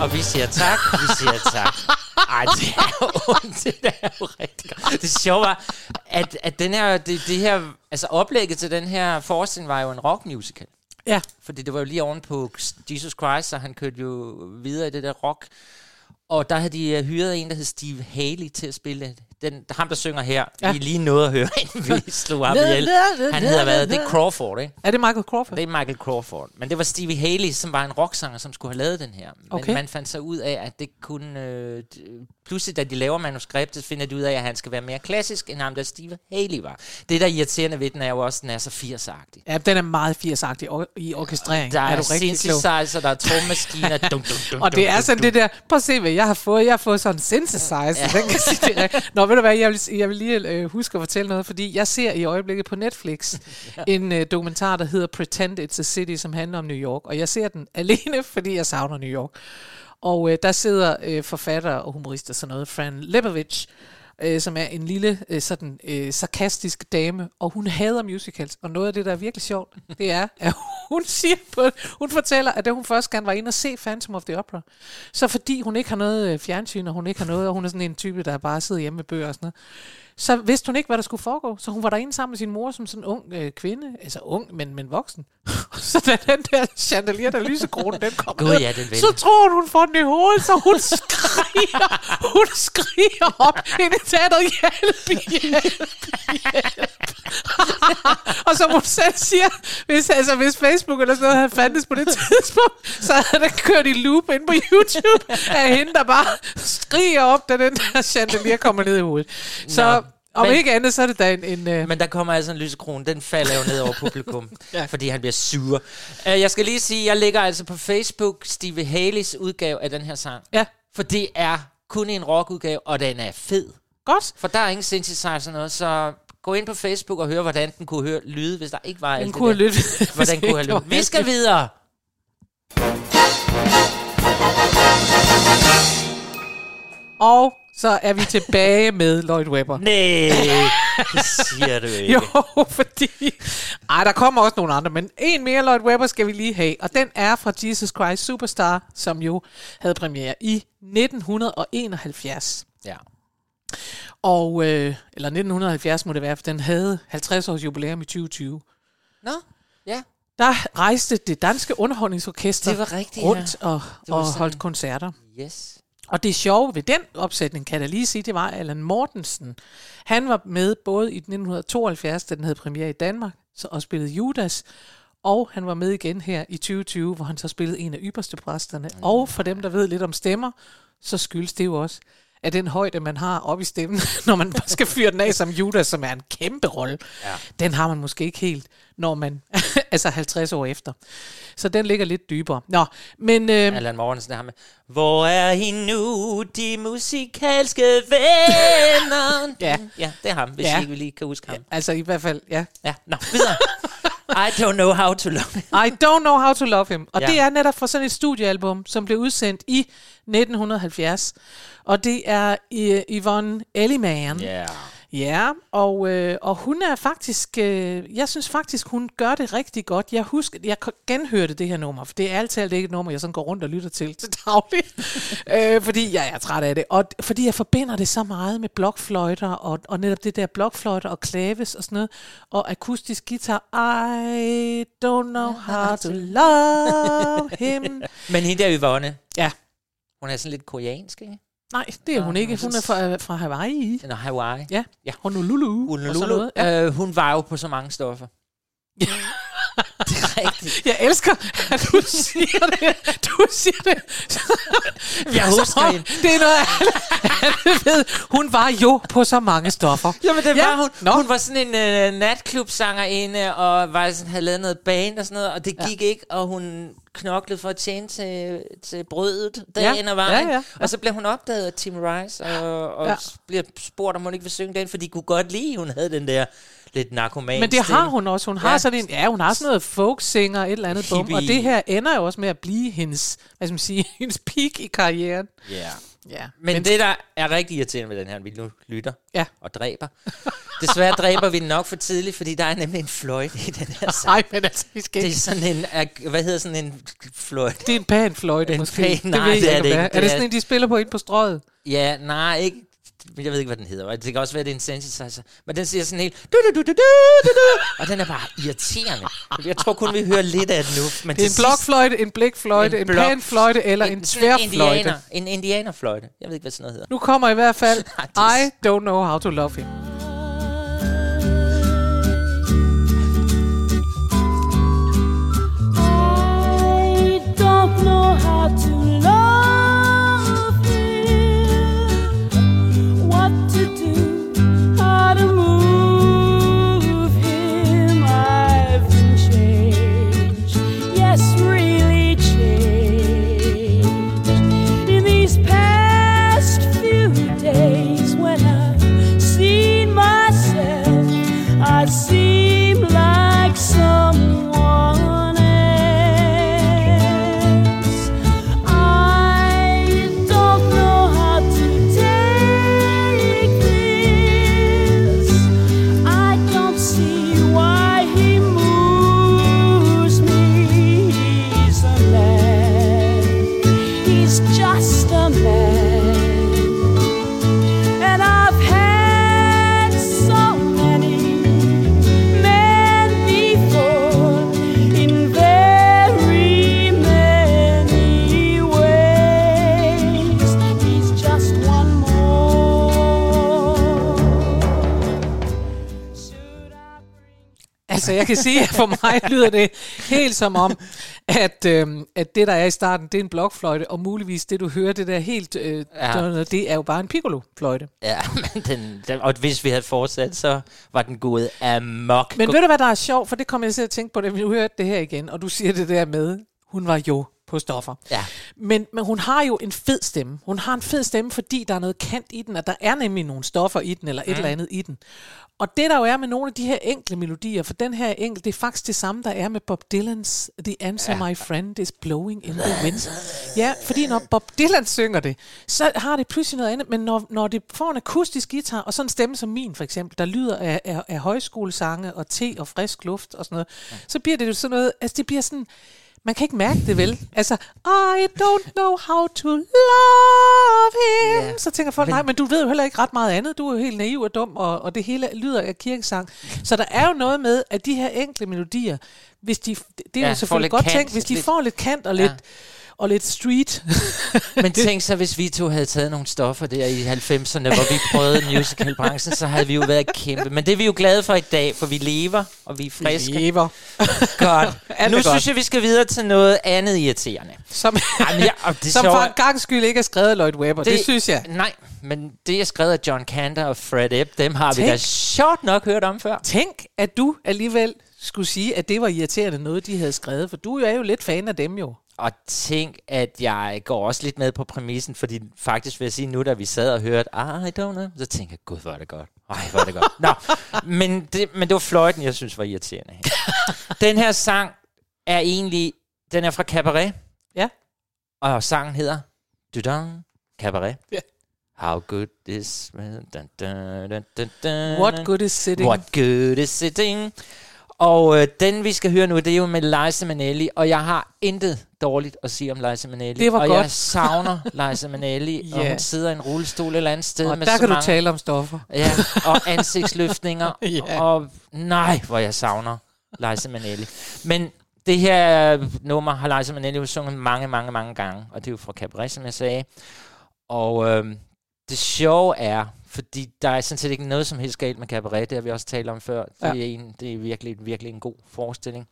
C: Og vi siger tak, vi siger tak. Ej, det er jo det er jo rigtig godt. Det sjove var, at, at den her, det, det her, altså oplægget til den her forestilling var jo en rockmusical.
B: Ja,
C: Fordi det var jo lige oven på Jesus Christ, så han kørte jo videre i det der rock. Og der havde de øh, hyret en, der hed Steve Haley til at spille den, ham, der synger her.
B: Ja.
C: Ja. I lige nåede at høre, inden vi slog ham ihjel. Han hedder hvad? Det er Crawford, ikke?
B: er det Michael Crawford?
C: Det er Michael Crawford. Men det var Stevie Haley, som var en rocksanger, som skulle have lavet den her. Men
B: Okay.
C: man fandt så ud af, at det kunne... Øh, pludselig, da de laver manuskriptet, finder de ud af, at han skal være mere klassisk, end ham, der Steve Haley var. Det, der er irriterende ved den, er jo også, at den er så 80'er-agtig.
B: Ja, den er meget 80'agtig or- i orkestrering.
C: Der
B: er
C: er,
B: du
C: synthesizer, der er trommaskiner. dum, dum, dum,
B: Og det
C: dum,
B: er sådan
C: dum.
B: det der, prøv at se, hvad jeg har fået. Jeg har fået sådan en synthesizer. Ja. Den kan sige det. Nå, ved du hvad, jeg vil, jeg vil lige øh, huske at fortælle noget, fordi jeg ser i øjeblikket på Netflix en øh, dokumentar, der hedder Pretend It's a City, som handler om New York. Og jeg ser den alene, fordi jeg savner New York. Og øh, der sidder øh, forfatter og humorist og sådan noget, Fran Lebowitz, øh, som er en lille, øh, sådan øh, sarkastisk dame, og hun hader musicals. Og noget af det, der er virkelig sjovt, det er, at hun siger på, hun fortæller, at da hun først gerne var inde og se Phantom of the Opera, så fordi hun ikke har noget øh, fjernsyn, og hun ikke har noget, og hun er sådan en type, der bare sidder hjemme med bøger og sådan noget, så vidste hun ikke, hvad der skulle foregå. Så hun var derinde sammen med sin mor som sådan en ung øh, kvinde, altså ung, men, men voksen. så da den der chandelier, der lysekrone, den kom
C: Gud,
B: ned,
C: ja, den
B: så tror hun, hun får den i hovedet, så hun skriger, hun skriger op ind i teateret, hjælp, hjælp, hjælp. og som hun selv siger, hvis, altså, hvis Facebook eller sådan noget havde fandtes på det tidspunkt, så havde den kørt i loop ind på YouTube af hende, der bare skriger op, da den der chandelier kommer ned i hovedet. Så om
C: men-
B: ikke andet, så er det da en... en uh,
C: Men der kommer altså en lysekrone, den falder jo ned over publikum,
B: Ja.
C: fordi han bliver sur. Uh, jeg skal lige sige, jeg lægger altså på Facebook Steve Haleys udgave af den her sang.
B: ja,
C: For det er kun en rockudgave, og den er fed.
B: godt.
C: For der er ingen synthesizer noget, så gå ind på Facebook og hør, hvordan den kunne høre lyde, hvis der ikke var alt
B: Den
C: det
B: kunne
C: der.
B: have lyttet.
C: Hvordan kunne have lyde. Vi skal videre.
B: Og så er vi tilbage med Lloyd Webber.
C: Nej, det siger du ikke.
B: Jo, fordi... Ej, der kommer også nogle andre, men en mere Lloyd Webber skal vi lige have, og den er fra Jesus Christ Superstar, som jo havde premiere i 1971.
C: Ja.
B: Og, øh, eller 1970 må det være, for den havde 50 års jubilæum i 2020.
C: Nå, ja.
B: Der rejste det danske underholdningsorkester
C: Det var rigtigt,
B: rundt og,
C: var
B: og
C: sådan-
B: holdt koncerter.
C: Yes.
B: Og det sjove ved den opsætning, kan jeg da lige sige, det var Allan Mortensen. Han var med både i 1972, da den havde premiere i Danmark, så og spillede Judas, og han var med igen her i 2020, hvor han så spillede en af ypperste præsterne. Og for dem, der ved lidt om stemmer, så skyldes det jo også, at den højde, man har op i stemmen, når man skal fyre den af som Judas, som er en kæmpe rolle, ja. den har man måske ikke helt, når man altså 50 år efter. Så den ligger lidt dybere. Nå, men... Øh,
C: Allan Mortensen, det har med. Hvor er I nu, de musikalske venner?
B: Ja.
C: Ja, det er ham, hvis
B: Ja.
C: ja. I ikke lige kan huske ham.
B: altså i hvert fald, ja,
C: Ja, nå, videre. I don't know how to love it.
B: I don't know how to love him. Og ja.
C: Ja.
B: det er netop fra sådan et studiealbum, som blev udsendt i 1970. Og det er uh, Yvonne Elliman.
C: Ja.
B: Ja, og, øh, og hun er faktisk, øh, jeg synes faktisk, hun gør det rigtig godt. Jeg husker, jeg genhørte det her nummer, for det er altid ikke et nummer, jeg sådan går rundt og lytter til til daglig, øh, fordi jeg er træt af det. Og fordi jeg forbinder det så meget med blokfløjter, og, og netop det der blokfløjter og klaves og sådan noget, og akustisk guitar. I don't know how to love him.
C: Men hende der Yvonne,
B: Ja,
C: hun er sådan lidt koreansk, ikke?
B: Nej, det er hun
C: Nå,
B: ikke. Hun er fra, fra Hawaii.
C: Eller Hawaii.
B: Ja,
C: Ja.
B: Honolulu. og sådan noget. Ja.
C: Øh, hun var jo på så mange stoffer. rigtigt.
B: Jeg elsker, at du siger det. Du siger det.
C: Jeg husker hende.
B: Det er noget, alle, ved. Hun var jo på så mange stoffer.
C: Jamen, det
B: Ja,
C: var hun.
B: nå.
C: Hun var sådan en uh, natklubsangerinde, og var sådan, havde lavet noget band og sådan noget, og det gik ja. ikke, og hun knoklede for at tjene til, til brødet dagen
B: Ja,
C: og vejen.
B: ja, ja, ja.
C: Og så blev hun opdaget af Tim Rice, og, og
B: Ja.
C: bliver spurgt, om hun ikke vil synge den, for de kunne godt lide, at hun havde den der lidt narkoman
B: Men det har hun også. Hun har
C: Ja.
B: sådan en, ja, hun har sådan noget folksinger, et eller andet bum. Og det her ender jo også med at blive hendes, hvad skal man sige, hendes peak i karrieren.
C: Ja.
B: Ja.
C: Men, Men det, der er rigtig irriterende med den her, vi nu lytter
B: Ja.
C: og dræber. Desværre dræber vi den nok for tidligt, fordi der er nemlig en fløjte i den her sang.
B: Nej, men altså, vi skal
C: Det er sådan en, hvad hedder sådan en fløjte?
B: Det er en pan fløjte,
C: En
B: måske.
C: pan- nej,
B: ved jeg
C: det er det ikke.
B: Er,
C: Det
B: er det sådan en, de spiller på ind på strøget?
C: Ja, nej, ikke. Jeg ved ikke, hvad den hedder. og Det kan også være, det er en synthesizer. Men den siger sådan helt... Du, du, du, du, du, du, du, og den er bare irriterende. Jeg tror kun, vi hører lidt af den nu. Men
B: Det er en blokfløjte, en blikfløjte, en,
C: blok-
B: panfløjte eller en,
C: en
B: tværfløjte.
C: indianer, en indianerfløjte. Jeg ved ikke, hvad sådan noget hedder.
B: Nu kommer i hvert fald I don't know how to love him.
F: I don't know how to bring
B: Altså, jeg kan sige, at for mig lyder det helt som om, at, øhm, at det, der er i starten, det er en blokfløjte, og muligvis det, du hører, det der helt, øh,
C: Ja.
B: ja. det er jo bare en piccolo-fløjte.
C: Ja, men den, den, og hvis vi havde fortsat, så var den gået amok.
B: Men ved du, hvad der er sjovt? For det kommer jeg til at tænke på, da vi hørte det her igen, og du siger det der med, hun var jo på stoffer.
C: Ja.
B: Men, men hun har jo en fed stemme. Hun har en fed stemme, fordi der er noget kant i den, og der er nemlig nogle stoffer i den, eller et eller andet i den. Og det der jo er med nogle af de her enkle melodier, for den her enkle, det er faktisk det samme, der er med Bob Dylans The Answer ja. My Friend is Blowing in the Wind. Ja, fordi når Bob Dylan synger det, så har det pludselig noget andet, men når, når det får en akustisk guitar, og sådan en stemme som min for eksempel, der lyder af, af, af højskolesange og te og frisk luft og sådan noget, så bliver det jo sådan noget, altså det bliver sådan, man kan ikke mærke det vel. Altså, I don't know how to love him.
C: Ja.
B: Så tænker folk, nej, men du ved jo heller ikke ret meget andet. Du er jo helt naiv og dum, og, og det hele lyder af kirkesang. Så der er jo noget med, at de her enkle melodier, hvis de, det er
C: Ja,
B: jo selvfølgelig
C: lidt
B: godt
C: kant,
B: tænkt, hvis de
C: lidt-
B: får lidt kant og
C: Ja.
B: Og lidt street.
C: Men tænk så, hvis vi to havde taget nogle stoffer der i 90'erne, hvor vi prøvede musicalbranchen, så havde vi jo været kæmpe. Men det er vi jo glade for i dag, for vi lever, og vi er friske.
B: Lever.
C: Godt. Nu
B: godt.
C: synes jeg, vi skal videre til noget andet irriterende.
B: Som,
C: Jamen, ja, og det
B: som
C: sjove
B: for en gang skyld ikke er skrevet af Lloyd Webber. Det, det synes jeg.
C: Nej, men det er skrevet af John Cantor og Fred Ebb. Dem har vi da
B: Tænk.
C: sjovt nok hørt om før.
B: Tænk, at du alligevel skulle sige, at det var irriterende noget, de havde skrevet. For du er jo lidt fan af dem jo.
C: Og tænk, at jeg går også lidt med på præmissen, fordi faktisk vil jeg sige, nu da vi sad og hørte, I don't know, så tænker jeg, gud, hvor er det godt. Ej, hvor er det godt. Nå, men det, men det var fløjten, jeg synes var irriterende. Den her sang er egentlig, den er fra Cabaret,
B: Ja.
C: og sangen hedder Dudang Cabaret.
B: Ja.
C: How good is... Dun, dun, dun, dun, dun,
B: What good is sitting?
C: What good is sitting? Og øh, den, vi skal høre nu, det er jo med Liza Minnelli, og jeg har intet dårligt at sige om Liza Minnelli.
B: Det var
C: og
B: godt.
C: jeg savner Liza Minnelli, og
B: Ja.
C: hun sidder i en rullestol et eller andet sted.
B: Og
C: med
B: der
C: så
B: kan du
C: mange,
B: tale om stoffer.
C: Ja, og ansigtsløftninger,
B: Ja.
C: og nej, hvor jeg savner Liza Minnelli. Men det her nummer har Liza Minnelli jo sunget mange, mange, mange gange, og det er jo fra Cabaret, som jeg sagde. Og øhm, det sjove er, fordi der er sådan set ikke noget som helst galt med Cabaret, det har vi også talt om før. Det,
B: Ja.
C: er, en, det er virkelig, virkelig en god forestilling.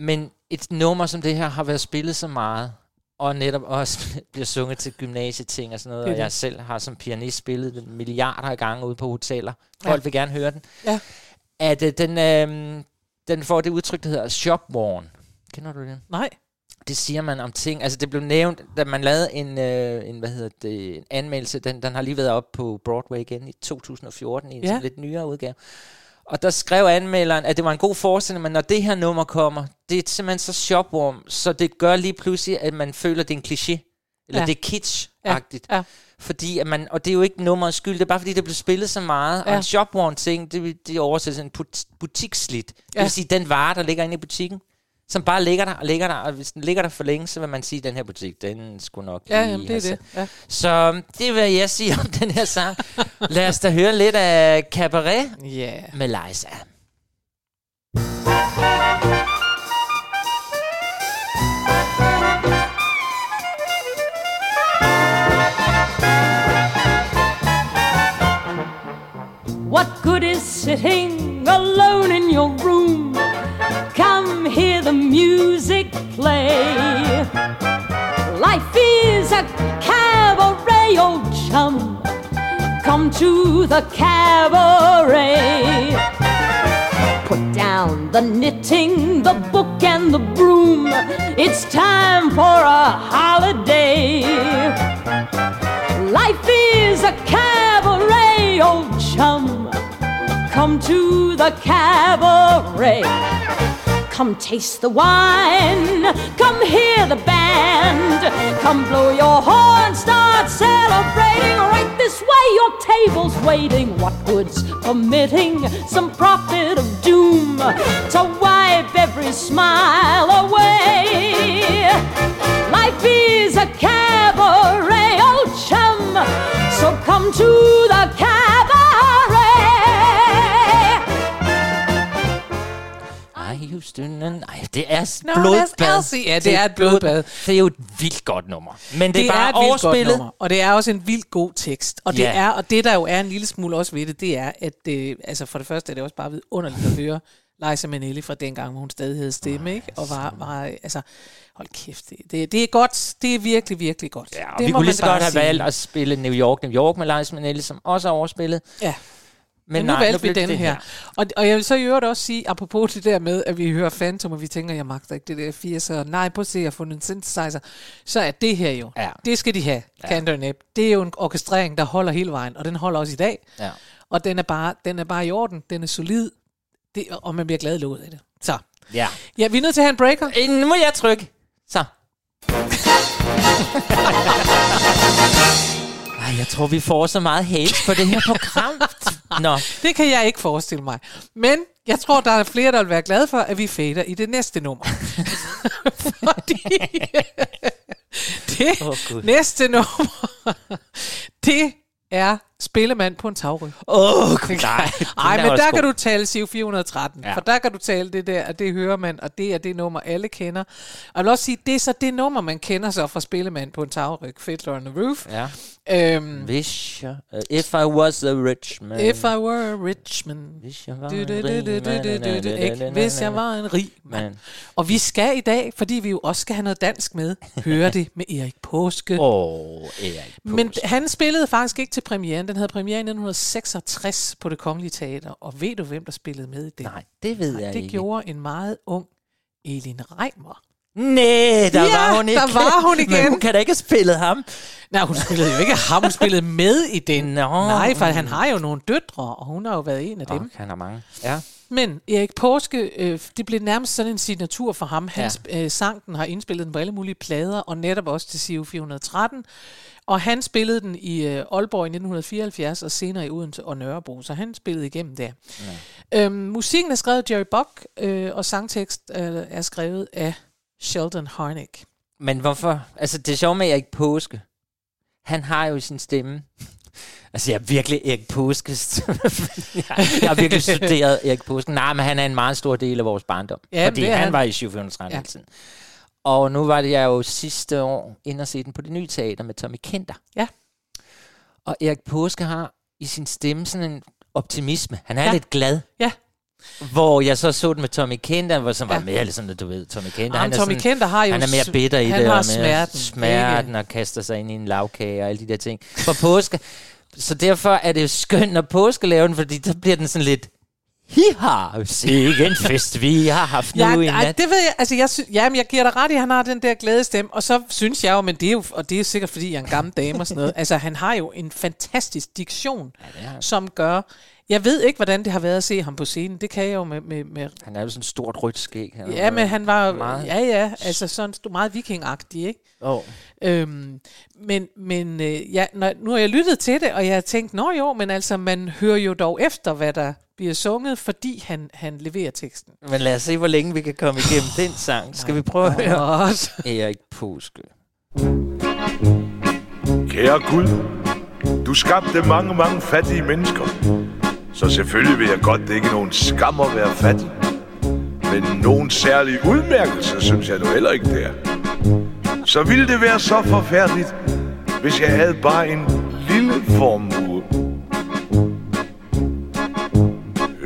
C: Men et nummer som det her har været spillet så meget, og netop også bliver sunget til gymnasieting og sådan noget,
B: Det
C: og jeg selv har som pianist spillet den milliarder af gange ude på hoteller.
B: Ja.
C: Folk vil gerne høre den.
B: Ja.
C: At øh, den, øh, den får det udtryk, der hedder shopworn. Kender du det?
B: Nej.
C: Det siger man om ting. Altså det blev nævnt, da man lavede en, øh, en hvad hedder det, en anmeldelse, den, den har lige været op på Broadway igen i 2014 i en
B: Ja.
C: lidt nyere udgave. Og der skrev anmelderen, at det var en god forestilling, men når det her nummer kommer, det er simpelthen så shopworm, så det gør lige pludselig, at man føler, at det er en kliché. Eller
B: Ja.
C: det er kitsch-agtigt.
B: Ja, ja.
C: Fordi at man, og det er jo ikke nummerets skyld, det er bare fordi, det blev spillet så meget. Ja. Og en shopworn ting, det, det oversættes en but- butiksslit. Det
B: Ja.
C: vil sige, den vare, der ligger inde i butikken, som bare ligger der og ligger der, og hvis den ligger der for længe, så vil man sige, at den her butik, den skulle nok
B: Ja,
C: lige
B: jamen, det er det. Ja.
C: Så det er, hvad jeg siger om den her sang. Lad os da høre lidt af Cabaret
B: Yeah.
C: med Liza.
G: What good is sitting alone in your room? Come hear the music play. Life is a cabaret, old chum. Come to the cabaret. Put down the knitting, the book, and the broom. It's time for a holiday. Life is a cabaret. Come to the cabaret. Come taste the wine. Come hear the band. Come blow your horn. Start celebrating. Right this way, your table's waiting. What good's permitting some prophet of doom to wipe every smile away? Life is a cabaret, old chum. So come to the cabaret.
C: To... Nej, det er
B: Nå,
C: blodbad.
B: Ja, det er et blodbad.
C: Det er jo et vildt godt nummer. Men det,
B: Det
C: er bare
B: er et vildt godt nummer, og det er også en vildt god tekst. Og det,
C: Ja.
B: er, og det der jo er en lille smule også ved det, det er, at det, altså for det første er det også bare vidunderligt at høre Liza Minnelli fra dengang, hvor hun stadig havde stemme, ikke? Og var, var altså, hold kæft, det, det, det er godt. Det er virkelig, virkelig godt.
C: Ja,
B: det
C: vi kunne lige så godt have valgt at spille New York, New York med Liza Minnelli, som også er overspillet.
B: Ja.
C: Men,
B: Men nu
C: nej,
B: valgte vi
C: blev det
B: den her. Og, og jeg vil så i øvrigt også sige, apropos det der med, at vi hører Phantom, og vi tænker, jeg magter ikke det der 80'er. Nej, prøv at se, jeg har fundet en synthesizer. Så er det her jo.
C: Ja.
B: Det skal de have, ja. Cantor. Det er jo en orkestrering, der holder hele vejen, og den holder også i dag.
C: Ja.
B: Og den er bare, den er bare i orden. Den er solid. Det, og man bliver glad låget af det. Så.
C: Ja.
B: Ja, vi er nødt til at have en breaker.
C: Øh, Nu må jeg trykke. Så. Ej, jeg tror, vi får så meget hate på det her program. Nå,
B: Det kan jeg ikke forestille mig. Men jeg tror, der er flere, der vil være glade for, at vi fader i det næste nummer. Fordi det
C: Gud.
B: næste nummer, det er Spillemand på en tagryg.
C: Åh, oh, nej.
B: Ej,
C: Den er
B: men der
C: god.
B: kan du tale SIV 413,
C: Ja.
B: for der kan du tale det der, og det hører man, og det er det nummer, alle kender. Og jeg vil også sige, det er så det nummer, man kender så fra Spillemand på en tagryg, Fiddler on the Roof.
C: Ja.
B: Øhm,
C: Wish, uh, if I was a rich man.
B: If I were a rich man.
C: Hvis jeg var en rig mand.
B: Hvis jeg var en rig mand.
C: Man.
B: Og vi skal i dag, fordi vi jo også skal have noget dansk med, høre det med Erik Påske.
C: Åh, oh, Erik
B: Men
C: Påske.
B: han spillede faktisk ikke til premieren. Den havde premiere i 1966 på det Kongelige Teater. Og ved du, hvem der spillede med i den?
C: Nej, det ved jeg
B: det
C: ikke.
B: gjorde en meget ung Elin Reimer.
C: Nej, der
B: Ja,
C: var hun ikke.
B: der var hun igen.
C: Men hun kan da ikke have spillet ham.
B: Nej, hun spillede jo ikke ham, hun spillede med i den.
C: Nå.
B: Nej, for han har jo nogle døtre, og hun har jo været en af dem.
C: Oh, han har mange. Ja.
B: Men Erik Påske, øh, det blev nærmest sådan en signatur for ham. Han ja. øh, sang den, har indspillet den på alle mulige plader, og netop også til CIO 413. Og han spillede den i øh, Aalborg i 1974, og senere i Odense og Nørrebro, så han spillede igennem der. Ja. Øhm, musikken er skrevet af Jerry Buck, øh, og sangtekst øh, er skrevet af Sheldon Harnick.
C: Men hvorfor? Altså, det er sjovt med Erik Påske. Han har jo sin stemme. Altså, jeg er virkelig Erik Påske. jeg jeg har virkelig studeret Erik Påske. Nej, men han er en meget stor del af vores barndom.
B: Ja,
C: fordi han,
B: han.
C: var i 730
B: Ja.
C: hele tiden. Og nu var det jeg jo sidste år inde og se den på det nye teater med Tommy Kenter.
B: Ja.
C: Og Erik Påske har i sin stemme sådan en optimisme. Han er
B: Ja.
C: lidt glad.
B: Ja.
C: Hvor jeg så så den med Tommy Kenter, hvor som var
B: Ja.
C: mere lidt sådan, du ved, Tommy Kenter.
B: Jamen,
C: er
B: Tommy
C: sådan,
B: Kenter har jo
C: han er mere bitter i
B: han
C: det, og mere
B: smerten ikke?
C: og kaster sig ind i en lavkage og alle de der ting. For påske, så derfor er det jo skønt, når påske laver den, fordi så bliver den sådan lidt, hiha, sikke en fest, vi har haft
B: Ja,
C: nu i nat.
B: det ved jeg. Altså, jeg, sy- jamen, jeg giver dig ret i, at han har den der glade stemme. Og så synes jeg jo, men det er jo, og det er sikkert, fordi jeg er en gammel dame og sådan noget. Altså, han har jo en fantastisk diktion,
C: han.
B: som gør, Jeg ved ikke, hvordan det har været at se ham på scenen. Det kan jeg jo med... med, med
C: Han er jo sådan et stort rødt skæg. Han
B: ja, men han var...
C: meget-
B: Ja, ja, altså sådan meget vikingagtig, ikke?
C: Åh.
B: Øhm, men men øh, ja, når, nu har jeg lyttet til det, og jeg har tænkt, nå jo, men altså, man hører jo dog efter, hvad der bliver sunget, fordi han, han leverer teksten.
C: Men lad os se, hvor længe vi kan komme igennem den sang. Skal vi prøve at høre?
B: Godt.
C: Erik Påske.
H: Kære Gud, du skabte mange, mange fattige mennesker. Så selvfølgelig vil jeg godt, det er ikke nogen skam at være fattig. Men nogen særlig udmærkelse, synes jeg nu heller ikke, det er. Så ville det være så forfærdeligt, hvis jeg havde bare en lille formue.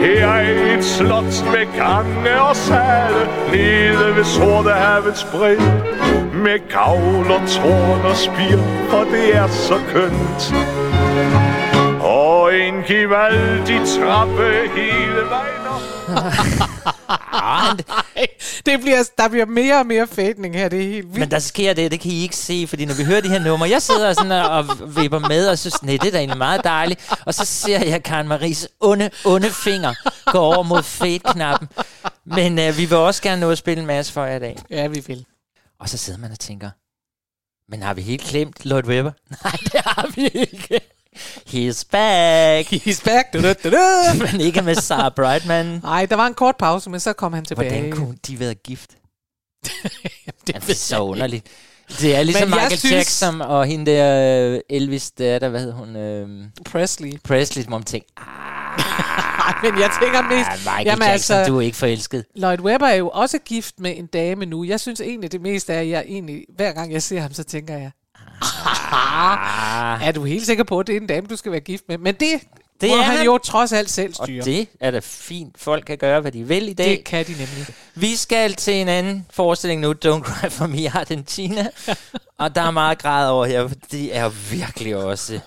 H: Her er det et slot med gange og sale Nede ved Sortehavets bred. Med gavl og tårn og spir Og det er så kønt. Og en gevaldig trappe hele vejen op.
C: Ah,
B: det bliver, der bliver mere og mere fædning her, det er helt vildt.
C: men der sker det, det kan I ikke se, fordi når vi hører de her numre, jeg sidder sådan og, og vipper med, og synes, nej, det er da egentlig meget dejligt. Og så ser jeg Karen Maries onde, onde finger gå over mod fade-knappen. Men øh, vi vil også gerne nå at spille en masse for jer i dag.
B: Ja, vi vil.
C: Og så sidder man og tænker, men har vi helt glemt Lloyd Webber? Nej, det har vi ikke. He's back.
B: He's back. Du, du, du, du.
C: men ikke med Sarah Brightman.
B: Nej, der var en kort pause, men så kom han tilbage.
C: Hvordan kunne de være gift?
B: det
C: Det er så underligt. Det er ligesom
B: Men
C: Michael
B: synes-
C: Jackson og hende der øh, Elvis, der, der hvad hed hun? Øh,
B: Presley.
C: Presley, man tænker,
B: Ej, men jeg tænker mest...
C: ah, Michael
B: Jamen,
C: Jackson,
B: altså-
C: du er ikke forelsket.
B: Lloyd Webber er jo også gift med en dame nu. Jeg synes egentlig, det meste er, jeg egentlig, hver gang jeg ser ham, så tænker jeg,
C: Ah,
B: er du helt sikker på, at det er en dame, du skal være gift med? Men det,
C: Det
B: må
C: er
B: han jo trods alt selv
C: og
B: styre.
C: det er da fint. Folk kan gøre, hvad de vil i dag.
B: det kan de nemlig.
C: Vi skal til en anden forestilling nu, Don't Cry For Me Argentina. og der er meget grad over her, for det er virkelig også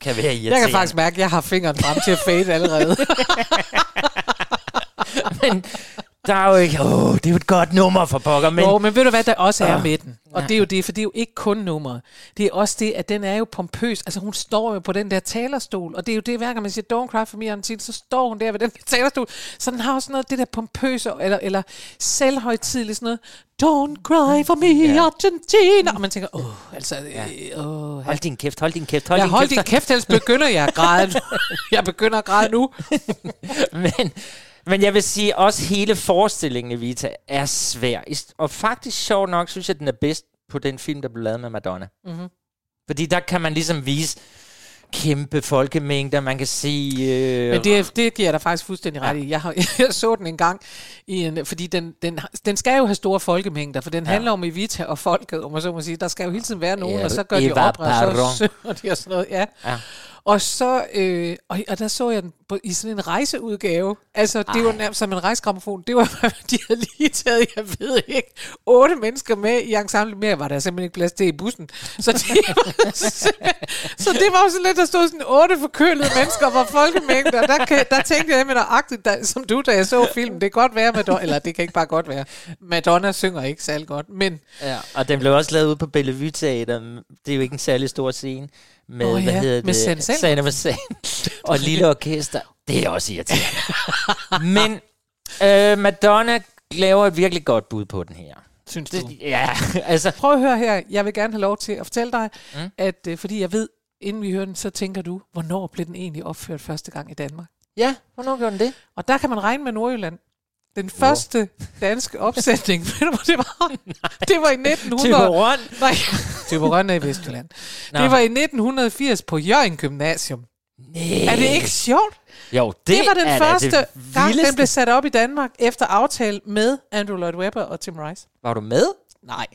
C: kan være irriterende.
B: Jeg kan faktisk mærke, at jeg har fingeren frem til at fade allerede.
C: Men der er jo ikke... Åh, det er jo et godt nummer for pokker, men...
B: Men, jo, men ved du hvad der også er
C: Ah.
B: med den? Og det er jo det, for det er jo ikke kun nummer. Det er også det, at den er jo pompøs. Altså hun står jo på den der talerstol, og det er jo det, hver gang man siger, don't cry for me, Argentina, så står hun der ved den der talerstol. Så den har også noget af det der pompøse, eller, eller selvhøjtidligt sådan noget, don't cry for me,
C: Ja.
B: Argentina. Og man tænker, åh, altså, øh, åh,
C: Hold din kæft, hold din kæft, hold
B: Ja,
C: din
B: hold
C: kæft.
B: din kæft, ellers begynder jeg at græde. jeg begynder at græde nu.
C: men, men jeg vil sige, også hele forestillingen i Vita er svær. Og faktisk sjovt nok, synes jeg, den er bedst på den film, der blev lavet med Madonna.
B: Mhm.
C: Fordi der kan man ligesom vise kæmpe folkemængder, man kan se... Øh,
B: Men det, det giver jeg dig faktisk fuldstændig ret i. Jeg, har, jeg så den en gang, i en, fordi den, den, den skal jo have store folkemængder, for den ja. handler om Evita og folket, om man så må sige. Der skal jo hele tiden være nogen,
C: Ja,
B: og så gør de
C: Eva
B: oprør, og så synger de og sådan noget. Ja.
C: Ja.
B: Og så, øh, og, og der så jeg den på, i sådan en rejseudgave. Altså, det var nærmest som en rejsgramofon. Det var, de havde lige taget, jeg ved ikke, otte mennesker med i ensemble. Mere var der simpelthen ikke plads til i bussen. Så, de, var så det var jo sådan lidt, der stod sådan otte forkølede mennesker fra folkemængder. Der, kan, der tænkte jeg med nøjagtigt, der, som du, da jeg så filmen. Det kan godt være, Madonna, eller det kan ikke bare godt være. Madonna synger ikke særlig godt, men
C: Ja, og den blev også lavet ude på Bellevue Teater. Det er jo ikke en særlig stor scene. Med, hvad
B: ja,
C: hedder
B: med
C: det?
B: Sand.
C: Med Sand. og lille orkester. Det er også irriterende. Men øh, Madonna laver et virkelig godt bud på den her.
B: synes du?
C: Det, ja, altså...
B: Prøv at høre her. Jeg vil gerne have lov til at fortælle dig,
C: mm.
B: at øh, fordi jeg ved, inden vi hører den, så tænker du, hvornår blev den egentlig opført første gang i Danmark?
C: Ja, hvornår gjorde den det?
B: Og der kan man regne med Nordjylland. Den første danske opsætning, ved du, det var? Det var i 1900.
C: Tyberon.
B: Nej, Tyberon er i Vestjylland.
C: Nå.
B: Det var i 1980 på Jørgen Gymnasium.
C: Nej.
B: Er det ikke sjovt?
C: Jo, det,
B: Det, det var den
C: er
B: første
C: det
B: gang,
C: vildeste.
B: den blev sat op i Danmark, efter aftale med Andrew Lloyd Webber og Tim Rice.
C: Var du med?
B: Nej,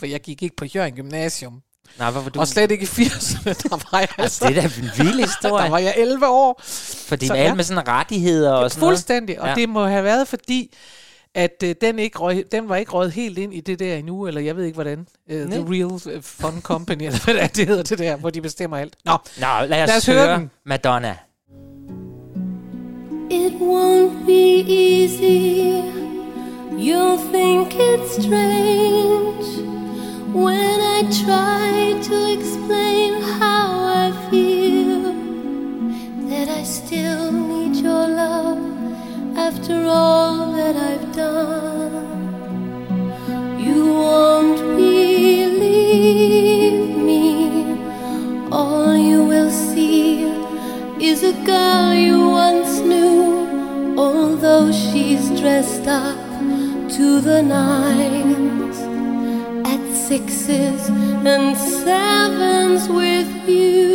B: for jeg gik ikke på Jørgen Gymnasium.
C: Nej, hvorfor du...
B: Og slet ikke i 80'erne, der var jeg altså...
C: det er da en vild historie.
B: Der var jeg 11 år.
C: Fordi
B: Så ja.
C: med sådan rettigheder og sådan noget.
B: Fuldstændig. Og
C: Ja.
B: det må have været fordi, at øh, den, ikke røg, den var ikke røget helt ind i det der endnu, eller jeg ved ikke hvordan. Uh, the. Real øh, Fun Company, eller hvad det, er, det hedder det der, hvor de bestemmer alt. Nå,
C: Nå, lad os,
B: Lad os
C: høre,
B: høre den.
C: Madonna.
D: It won't be easy. You'll think it's strange when I try to explain how I feel. That I still need your love after all that I've done. You won't believe me. All you will see is a girl you once knew, although she's dressed up to the nines sixes and sevens with you.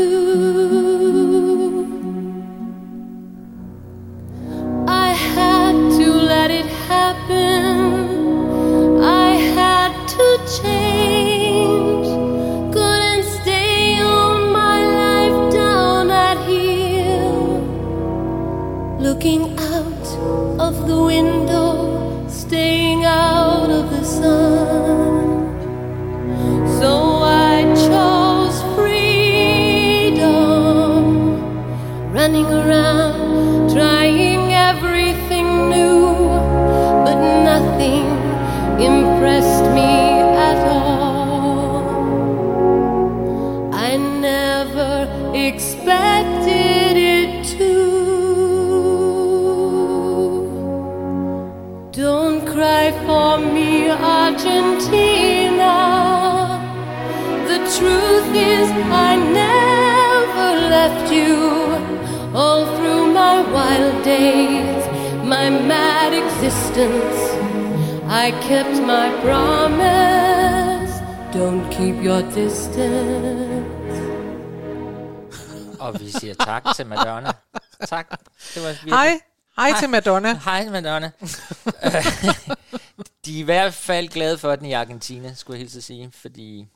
D: I had to let it happen. I had to change. Couldn't stay on my life down at heel. Looking out of the window, staying out I never left you. Days, my mad existence, I kept my promise. Don't keep your distance.
C: Og vi siger tak til Madonna. Tak. Det var virkelig...
B: hej. Hej til Madonna.
C: Hej, Madonna. De er i hvert fald glade for den i Argentina, skulle jeg hilse at sige, fordi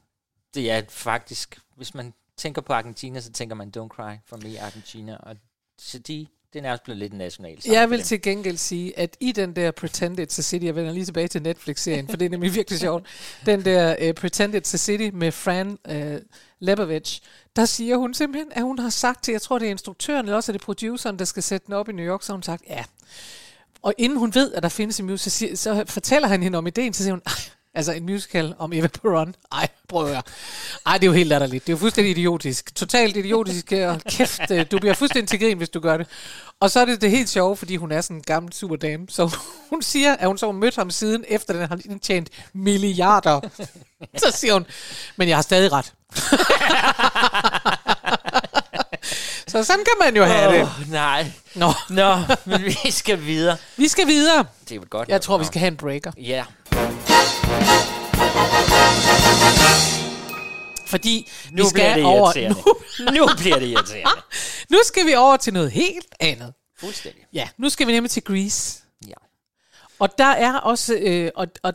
C: det er faktisk, hvis man tænker på Argentina, så tænker man Don't Cry for me Argentina, og så de, det er nærmest blevet lidt en national sang
B: Jeg vil til gengæld sige, at i den der Pretend It's a City, jeg vender lige tilbage til Netflix-serien, for det er nemlig virkelig sjovt, den der uh, Pretend It's a City med Fran uh, Lebovich, der siger hun simpelthen, at hun har sagt til, jeg tror det er instruktøren, eller også er det produceren, der skal sætte den op i New York, så har hun sagt, ja. Og inden hun ved, at der findes en musical, så, fortæller han hende om ideen, så siger hun, "Ej, altså en musical om Eva Peron. Ej, prøv at. Ej, det er jo helt latterligt. Det er jo fuldstændig idiotisk. Totalt idiotisk. Og kæft, øh, du bliver fuldstændig til grin, hvis du gør det. Og så er det det helt sjove, fordi hun er sådan en gammel superdame. Så hun siger, at hun så har mødt ham siden, efter den har tjent milliarder. Så siger hun, men jeg har stadig ret. så sådan kan man jo have det.
C: Nej.
B: Nå,
C: Nå, men vi skal videre.
B: vi skal videre.
C: Det er godt.
B: Jeg tror, vi skal have en breaker.
C: Ja.
B: Fordi
C: Nu
B: vi
C: bliver
B: skal
C: det
B: over... Nu,
C: Nu bliver det irriterende.
B: nu skal vi over til noget helt andet.
C: Fuldstændig.
B: Ja, nu skal vi nemlig til Grease.
C: Ja.
B: Og der er også, øh, og, og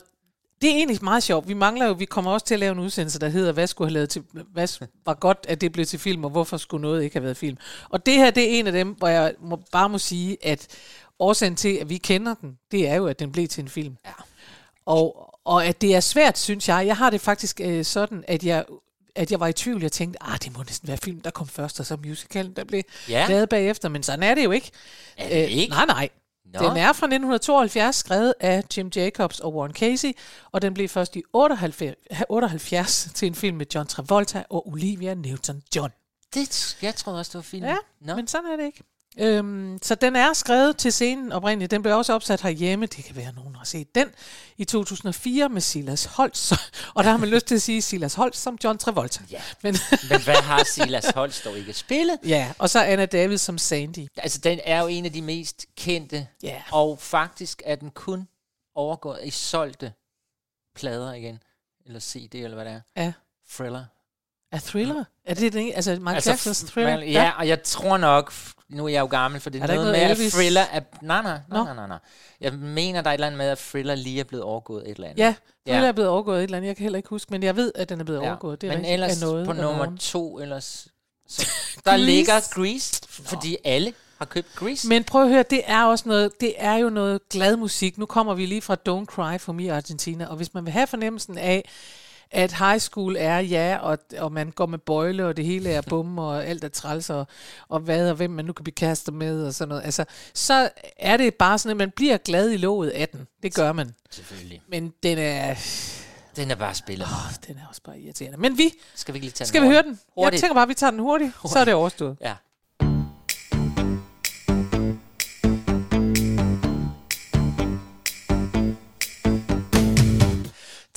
B: det er egentlig meget sjovt. Vi mangler jo, vi kommer også til at lave en udsendelse, der hedder, hvad skulle have lavet til, hvad var godt, at det blev til film, og hvorfor skulle noget ikke have været film. Og det her, det er en af dem, hvor jeg må, bare må sige, at årsagen til, at vi kender den, det er jo, at den blev til en film.
C: Ja.
B: Og, og at det er svært, synes jeg. Jeg har det faktisk øh, sådan, at jeg at jeg var i tvivl. Jeg tænkte, ah, det må næsten være film, der kom først, og så musicalen, der blev
C: Ja.
B: lavet bagefter. Men sådan er det jo ikke.
C: Er det ikke?
B: Nej, nej.
C: Nå.
B: Den er fra 1972, skrevet af Jim Jacobs og Warren Casey, og den blev først i 78, 78 til en film med John Travolta og Olivia Newton-John.
C: Det, jeg troede også, det var film.
B: Ja,
C: Nå.
B: men sådan er det ikke. Øhm, så den er skrevet til scenen oprindeligt. Den blev også opsat herhjemme. Det kan være, at nogen har set den. I 2004 med Silas Holst. Og der har man lyst til at sige Silas Holst som John Travolta.
C: Ja.
B: Men,
C: Men hvad har Silas Holst dog ikke spillet?
B: ja, og så Anna David som Sandy.
C: Altså, den er jo en af de mest kendte,
B: Ja.
C: og faktisk er den kun overgået i solgte plader igen, eller CD, eller hvad det er.
B: Ja.
C: Thriller.
B: Er Thriller? Er det den? Altså, Michael altså, Jacksons Thriller?
C: Man, ja, og jeg tror nok, nu er jeg jo gammel, for det er,
B: Er
C: noget
B: ikke
C: med,
B: noget
C: at
B: Elvis?
C: Thriller er... Nej, nej, nej, nej, nej, nej. Jeg mener, der er et eller andet med, at Thriller lige er blevet overgået et eller andet.
B: Ja, Thriller
C: Ja.
B: er blevet overgået et eller andet. Jeg kan heller ikke huske, men jeg ved, at den er blevet
C: Ja.
B: overgået. Det er
C: Men ellers
B: noget
C: på nummer
B: nogen.
C: to, ellers... Så, der ligger Grease, fordi alle har købt Grease.
B: Men prøv at høre, det er også noget, det er jo noget glad musik. Nu kommer vi lige fra Don't Cry for Me Argentina, og hvis man vil have fornemmelsen af, at high school er ja, og, og man går med bøjle, og det hele er bum, og alt er træls, og, og hvad, og hvem man nu kan blive kastet med, og sådan noget. Altså, så er det bare sådan, at man bliver glad i låget af den. Det gør man.
C: Selvfølgelig.
B: Men den er,
C: Den er bare spillet.
B: åh, den er også bare irriterende. Men vi,
C: Skal vi ikke lige tage
B: skal vi høre den? Jeg
C: Hurtigt.
B: tænker bare, at vi tager den hurtigt, så er det overstået.
C: Ja.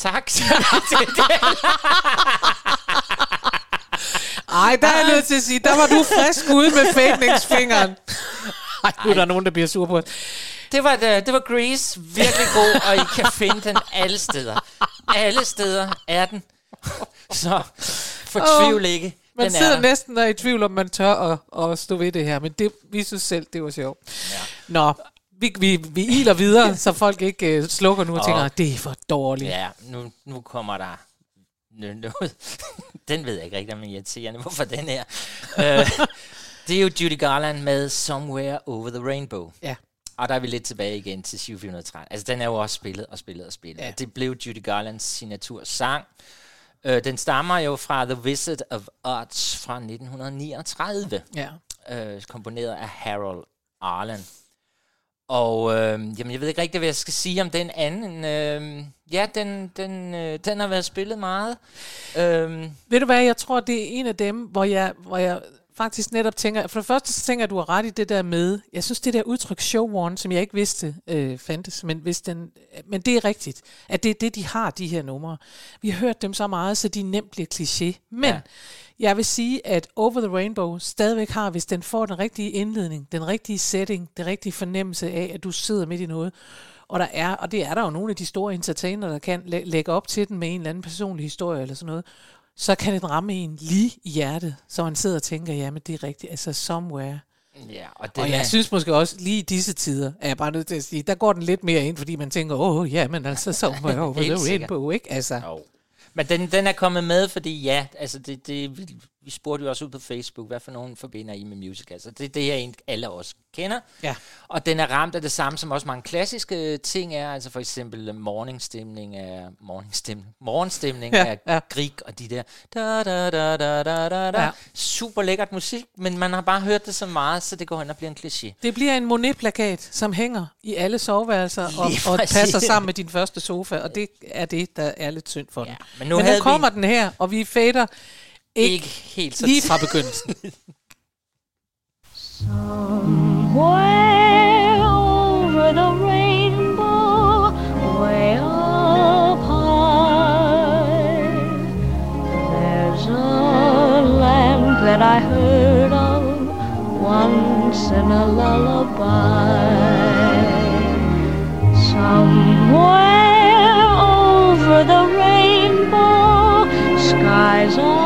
C: Tak.
B: Ej, der er jeg nødt til at sige, der var du frisk ude med fægtningsfingeren. Ej, nu er der nogen, der bliver sur på os.
C: det, var, det, det var Grease. Virkelig god, og I kan finde den alle steder. Alle steder er den. Så fortvivl ikke.
B: Man
C: Den er
B: sidder
C: der.
B: næsten og er i tvivl, om man tør at, at stå ved det her, men det, vi synes selv, det var sjovt. Ja. Nå, vi, vi, vi iler videre, så folk ikke uh, slukker nu og tænker,
C: Åh.
B: det er for dårligt.
C: Ja, nu, nu kommer der noget. Den ved jeg ikke rigtig, om er irriterende. Hvorfor den her? øh, det er jo Judy Garland med Somewhere Over the Rainbow.
B: Ja.
C: Og der er vi lidt tilbage igen til 713. Altså, den er jo også spillet og spillet og spillet.
B: Ja.
C: Ja. Det blev Judy Garlands signatursang. Øh, den stammer jo fra The Wizard of Oz fra 1939
B: ja.
C: øh, komponeret af Harold Arlen. Og øh, jamen, jeg ved ikke rigtig, hvad jeg skal sige om den anden. Øh, ja, den, den, øh, den har været spillet meget. Øh,
B: Ved du hvad, jeg tror, det er en af dem, hvor jeg, hvor jeg faktisk netop tænker, for det første så tænker jeg, at du har ret i det der med, jeg synes det der udtryk show one, som jeg ikke vidste øh, fandtes, men, hvis den, men det er rigtigt, at det er det, de har, de her numre. Vi har hørt dem så meget, så de nemt bliver kliché. Men
C: ja.
B: Jeg vil sige, at Over the Rainbow stadigvæk har, hvis den får den rigtige indledning, den rigtige setting, den rigtige fornemmelse af, at du sidder midt i noget, og der er, og det er der jo nogle af de store entertainer, der kan læ- lægge op til den med en eller anden personlig historie eller sådan noget, så kan den ramme en lige i hjertet, så man sidder og tænker, ja, men det er rigtigt, altså somewhere.
C: ja, og
B: Det og jeg
C: er,
B: synes måske også, lige i disse tider, er jeg bare nødt til at sige, der går den lidt mere ind, fordi man tænker, åh, oh, ja, men altså somewhere over
C: Helt
B: the
C: sikkert.
B: rainbow, ikke? Altså,
C: Jo. Men den, den er kommet med, fordi ja, altså det, det, vi, spurgte jo også ud på Facebook, hvad for nogen forbinder I med musical? Altså det, det er en, alle os kender.
B: Ja.
C: Og den er ramt af det samme, som også mange klassiske ting er, altså for eksempel morgenstemning af, morgenstemning, morgenstemning
B: Ja,
C: af
B: ja.
C: Grig og de der, da, da, da, da, da, da, da.
B: Ja.
C: Super lækkert musik, men man har bare hørt det så meget, så det går hen og bliver en kliché.
B: det bliver en Monet-plakat, som hænger i alle soveværelser og, og passer sammen med din første sofa, og det er det, der er lidt synd for den.
C: Ja, men nu
B: men nu kommer
C: vi
B: den her, og vi fader ikke,
C: ikke helt så
B: lige fra begyndelsen.
I: Somewhere over the rainbow, way up high, there's a land that I heard of once in a lullaby. Somewhere over the rainbow, skies are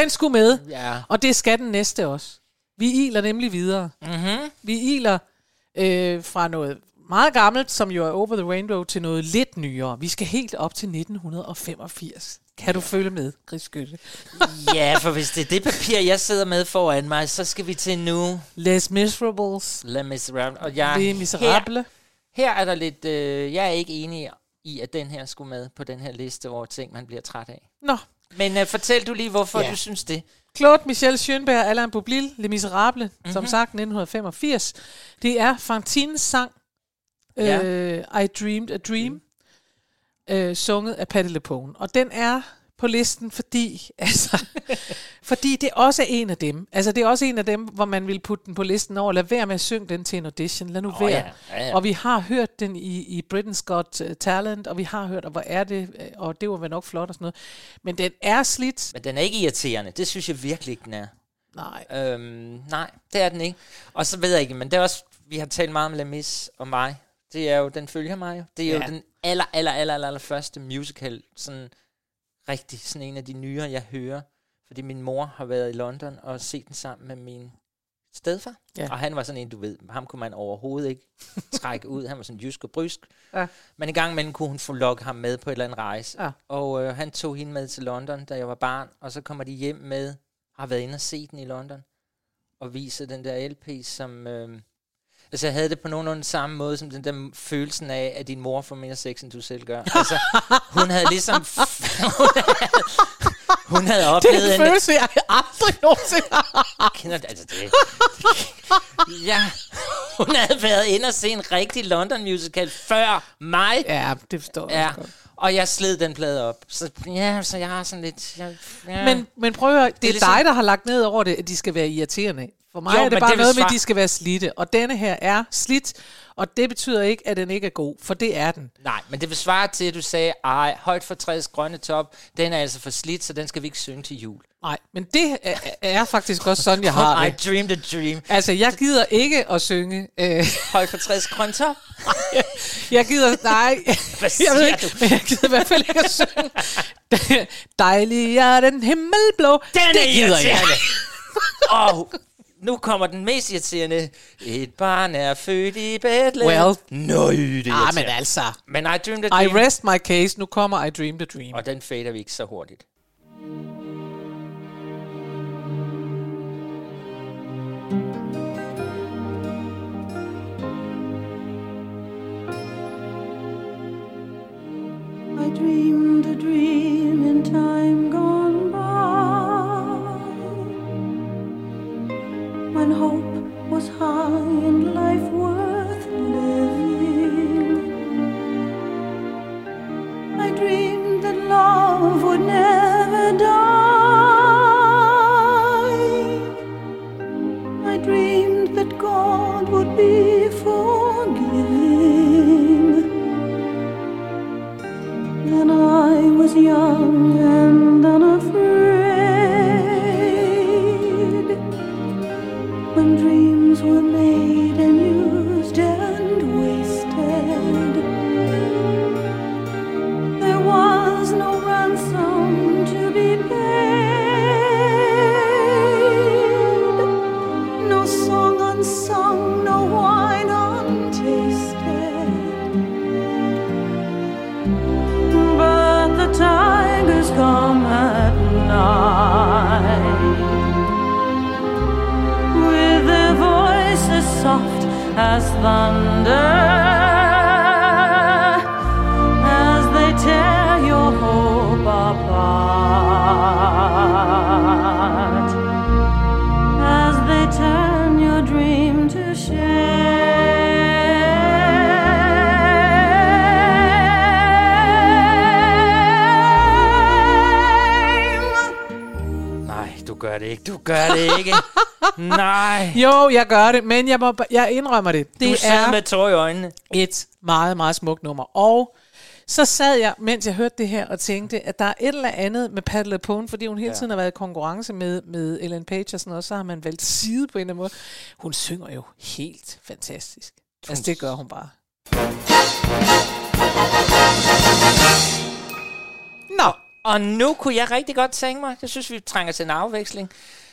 C: Den skulle med, Ja.
B: og det skal den næste også. Vi iler nemlig videre.
C: Mm-hmm.
B: Vi iler øh, fra noget meget gammelt, som jo er Over the Rainbow, til noget lidt nyere. Vi skal helt op til 1985. Kan du følge med, Chris Skytte?
C: ja, for hvis det er det papir, jeg sidder med foran mig, så skal vi til nu.
B: Les Miserables,
C: Les Miserables. Og jeg,
B: Les Miserables.
C: Her, her er der lidt... Øh, jeg er ikke enig i, at den her skulle med på den her liste over ting, man bliver træt af.
B: Nå,
C: Men øh, fortæl du lige, hvorfor
B: Ja.
C: du synes det.
B: Claude Michel Schönberg, Alain Boublil, Les Miserables,
C: Mhm.
B: mm-hmm. som sagt 1985. Det er Fantines sang,
C: Ja.
B: øh, I Dreamed a Dream, mm. øh, sunget af Patti LuPone. Og den er på listen, fordi, altså, fordi det også er en af dem. Altså, det er også en af dem, hvor man vil putte den på listen over. Lad være med at synge den til en audition. Lad nu
C: Åh,
B: være.
C: ja. Ja, ja.
B: Og vi har hørt den i, i Britain's Got uh, Talent, og vi har hørt, og hvor er det, øh, og det var vel nok flot og sådan noget. Men den er slidt.
C: Men den er ikke irriterende. Det synes jeg virkelig ikke, den er.
B: Nej.
C: Øhm, nej, det er den ikke. Og så ved jeg ikke, men det er også, vi har talt meget om Lemis og mig. Det er jo, den følger mig jo. Det er
B: Ja.
C: jo den aller, aller, aller, aller, aller første musical, sådan rigtig, sådan en af de nyere, jeg hører. Fordi min mor har været i London og set den sammen med min stedfar.
B: Ja.
C: Og han var sådan en, du ved, ham kunne man overhovedet ikke trække ud. Han var sådan jysk og brysk.
B: Ja.
C: Men en gang imellem kunne hun få lokket ham med på et eller andet rejse.
B: Ja.
C: Og øh, han tog hende med til London, da jeg var barn. Og så kommer de hjem med, har været inde og set den i London. Og viser den der LP, som... Øh, altså jeg havde det på nogenlunde samme måde, som den der følelsen af, at din mor får mere sex, end du selv gør. Altså, hun havde ligesom... hun, havde, hun havde
B: Det er
C: oplevet...
B: en følelse, jeg aldrig nogensinde har.
C: Kender, altså det, ja, hun havde været inde og se en rigtig London musical før mig.
B: Ja, det forstår jeg
C: Ja,
B: godt.
C: og jeg sled den plade op. Så ja, så jeg har sådan lidt... Jeg, ja.
B: Men, men prøv at høre, det, det er
C: ligesom-
B: dig, der har lagt ned over det, at de skal være irriterende. For mig
C: Jo,
B: er det bare
C: det
B: noget med, at de skal være slidte. Og denne her er slidt, og det betyder ikke, at den ikke er god, for det er den.
C: Nej, men det vil svare til, at du sagde, ej, højt for træets grønne top, den er altså for slidt, så den skal vi ikke synge til jul.
B: Nej, men det er, er faktisk også sådan, jeg har
C: I
B: det.
C: dreamed a dream.
B: Altså, jeg gider ikke at synge. Øh,
C: Højt for træets grønne top.
B: jeg gider, nej,
C: Hvad
B: jeg ved
C: siger
B: ikke,
C: du?
B: men jeg gider i hvert fald ikke at synge. Dejlig er den himmelblå.
C: Den
B: det
C: er
B: gider jeg.
C: irriterende. Og nu kommer den mest irriterende. Et barn er født i Bethlehem.
B: Well.
C: Nøj, det er
B: Ah, men altså.
C: Men I dreamed a
B: I
C: dream.
B: rest my case. Nu kommer I Dreamed a Dream.
C: Og den fader vi ikke så hurtigt.
F: I dreamed a dream in time gone when hope was high and life worth living. I dreamed that love would never die. I dreamed that God would be forgiving. Then I was young
C: has them gør det ikke. Du gør det ikke. Nej.
B: Jo, jeg gør det, men jeg, må, jeg indrømmer det.
C: Du
B: Det
C: sidder
B: er
C: med tår i øjnene.
B: et meget, meget smukt nummer. Og så sad jeg, mens jeg hørte det her, og tænkte, at der er et eller andet med Patti LuPone, fordi hun hele
C: Ja.
B: tiden har været i konkurrence med, med Ellen Page og sådan noget, så har man valgt side på en eller anden måde. Hun synger jo helt fantastisk. Altså, det gør hun bare. Nå,
C: Og nu kunne jeg rigtig godt tænke mig, jeg synes, vi trænger til en afveksling.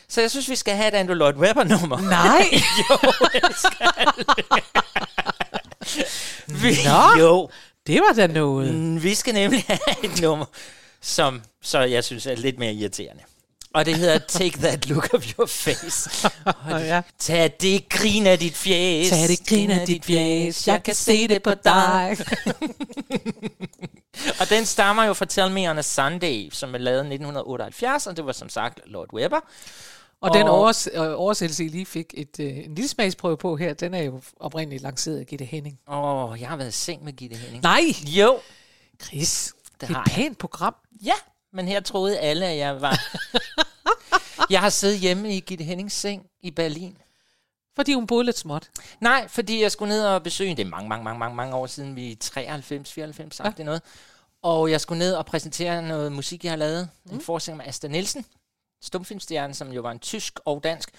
C: Så jeg synes, vi skal have et Andrew Lloyd Webber-nummer.
B: nej.
C: jo, det skal
B: Nå.
C: Jo,
B: Det var da noget.
C: Mm, vi skal nemlig have et nummer, som så jeg synes er lidt mere irriterende. Og det hedder Take That Look of Your Face.
B: Og ja.
C: Tag det grin af dit fjæs.
B: Tag det grin af dit fjæs, jeg kan se det på dig.
C: Og den stammer jo fra Tell Me on a Sunday, som er lavet i 1978, og det var som sagt Lord Webber.
B: Og den
C: Og-
B: overs, øh, oversættelse, I lige fik et, øh, en lille smagsprøve på her, den er jo oprindeligt lanceret af Gitte Henning.
C: Åh, oh, jeg har været i seng med Gitte Henning.
B: Nej,
C: Jo,
B: Chris, det,
C: Det
B: det er
C: har
B: et pænt program.
C: ja, men her troede alle, at jeg var... jeg har siddet hjemme i Gitte Hennings seng i Berlin.
B: Fordi hun boede lidt småt.
C: Nej, fordi jeg skulle ned og besøge, det er mange, mange, mange, mange, mange år siden, vi er 93, 94, sagt
B: Ja.
C: det noget. Og jeg skulle ned og præsentere noget musik, jeg har lavet. Mm. En forestilling med Asta Nielsen, stumfilmstjerne, som jo var en tysk og dansk.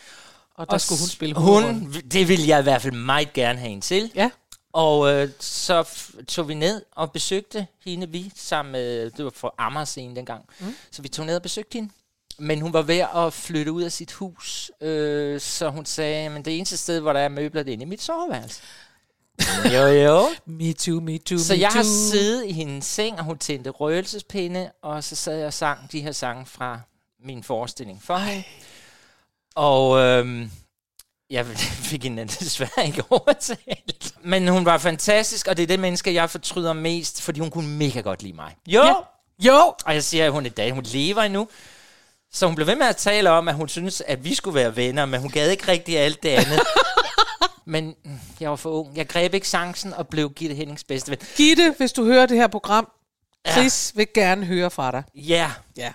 B: Og der og skulle hun spille
C: hun,
B: hovedrollen.
C: det ville jeg i hvert fald meget gerne have en til.
B: Ja,
C: Og øh, så f- tog vi ned og besøgte hende, vi sammen med, det var for Amager dengang. Mm. Så vi tog ned og besøgte hende. Men hun var ved at flytte ud af sit hus, øh, så hun sagde, men det eneste sted, hvor der er møbler, det er inde i mit soveværelse. jo, jo.
B: me too, me too,
C: Så
B: me
C: jeg
B: too.
C: har siddet i hendes seng, og hun tændte røgelsespinde, og så sad jeg og sang de her sange fra min forestilling for hende. Og øhm, jeg fik hende desværre ikke overtalt. Men hun var fantastisk, og det er det menneske, jeg fortryder mest, fordi hun kunne mega godt lide mig. Jo!
B: Ja.
C: Jo! Og jeg siger, at hun i dag, hun lever endnu. Så hun blev ved med at tale om, at hun synes, at vi skulle være venner, men hun gad ikke rigtig alt det andet. men mm, jeg var for ung. Jeg greb ikke chancen og blev Gitte Hennings bedste ven.
B: Gitte, hvis du hører det her program, Chris vil gerne høre fra dig.
C: Ja,
B: Ja.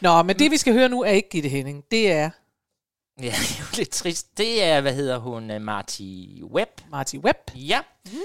B: Nå, men det vi skal høre nu er ikke Gitte Henning. Det er
C: Ja, det er jo lidt trist. Det er, hvad hedder hun, uh, Marty Webb.
B: Marty Webb.
C: Ja. Mm.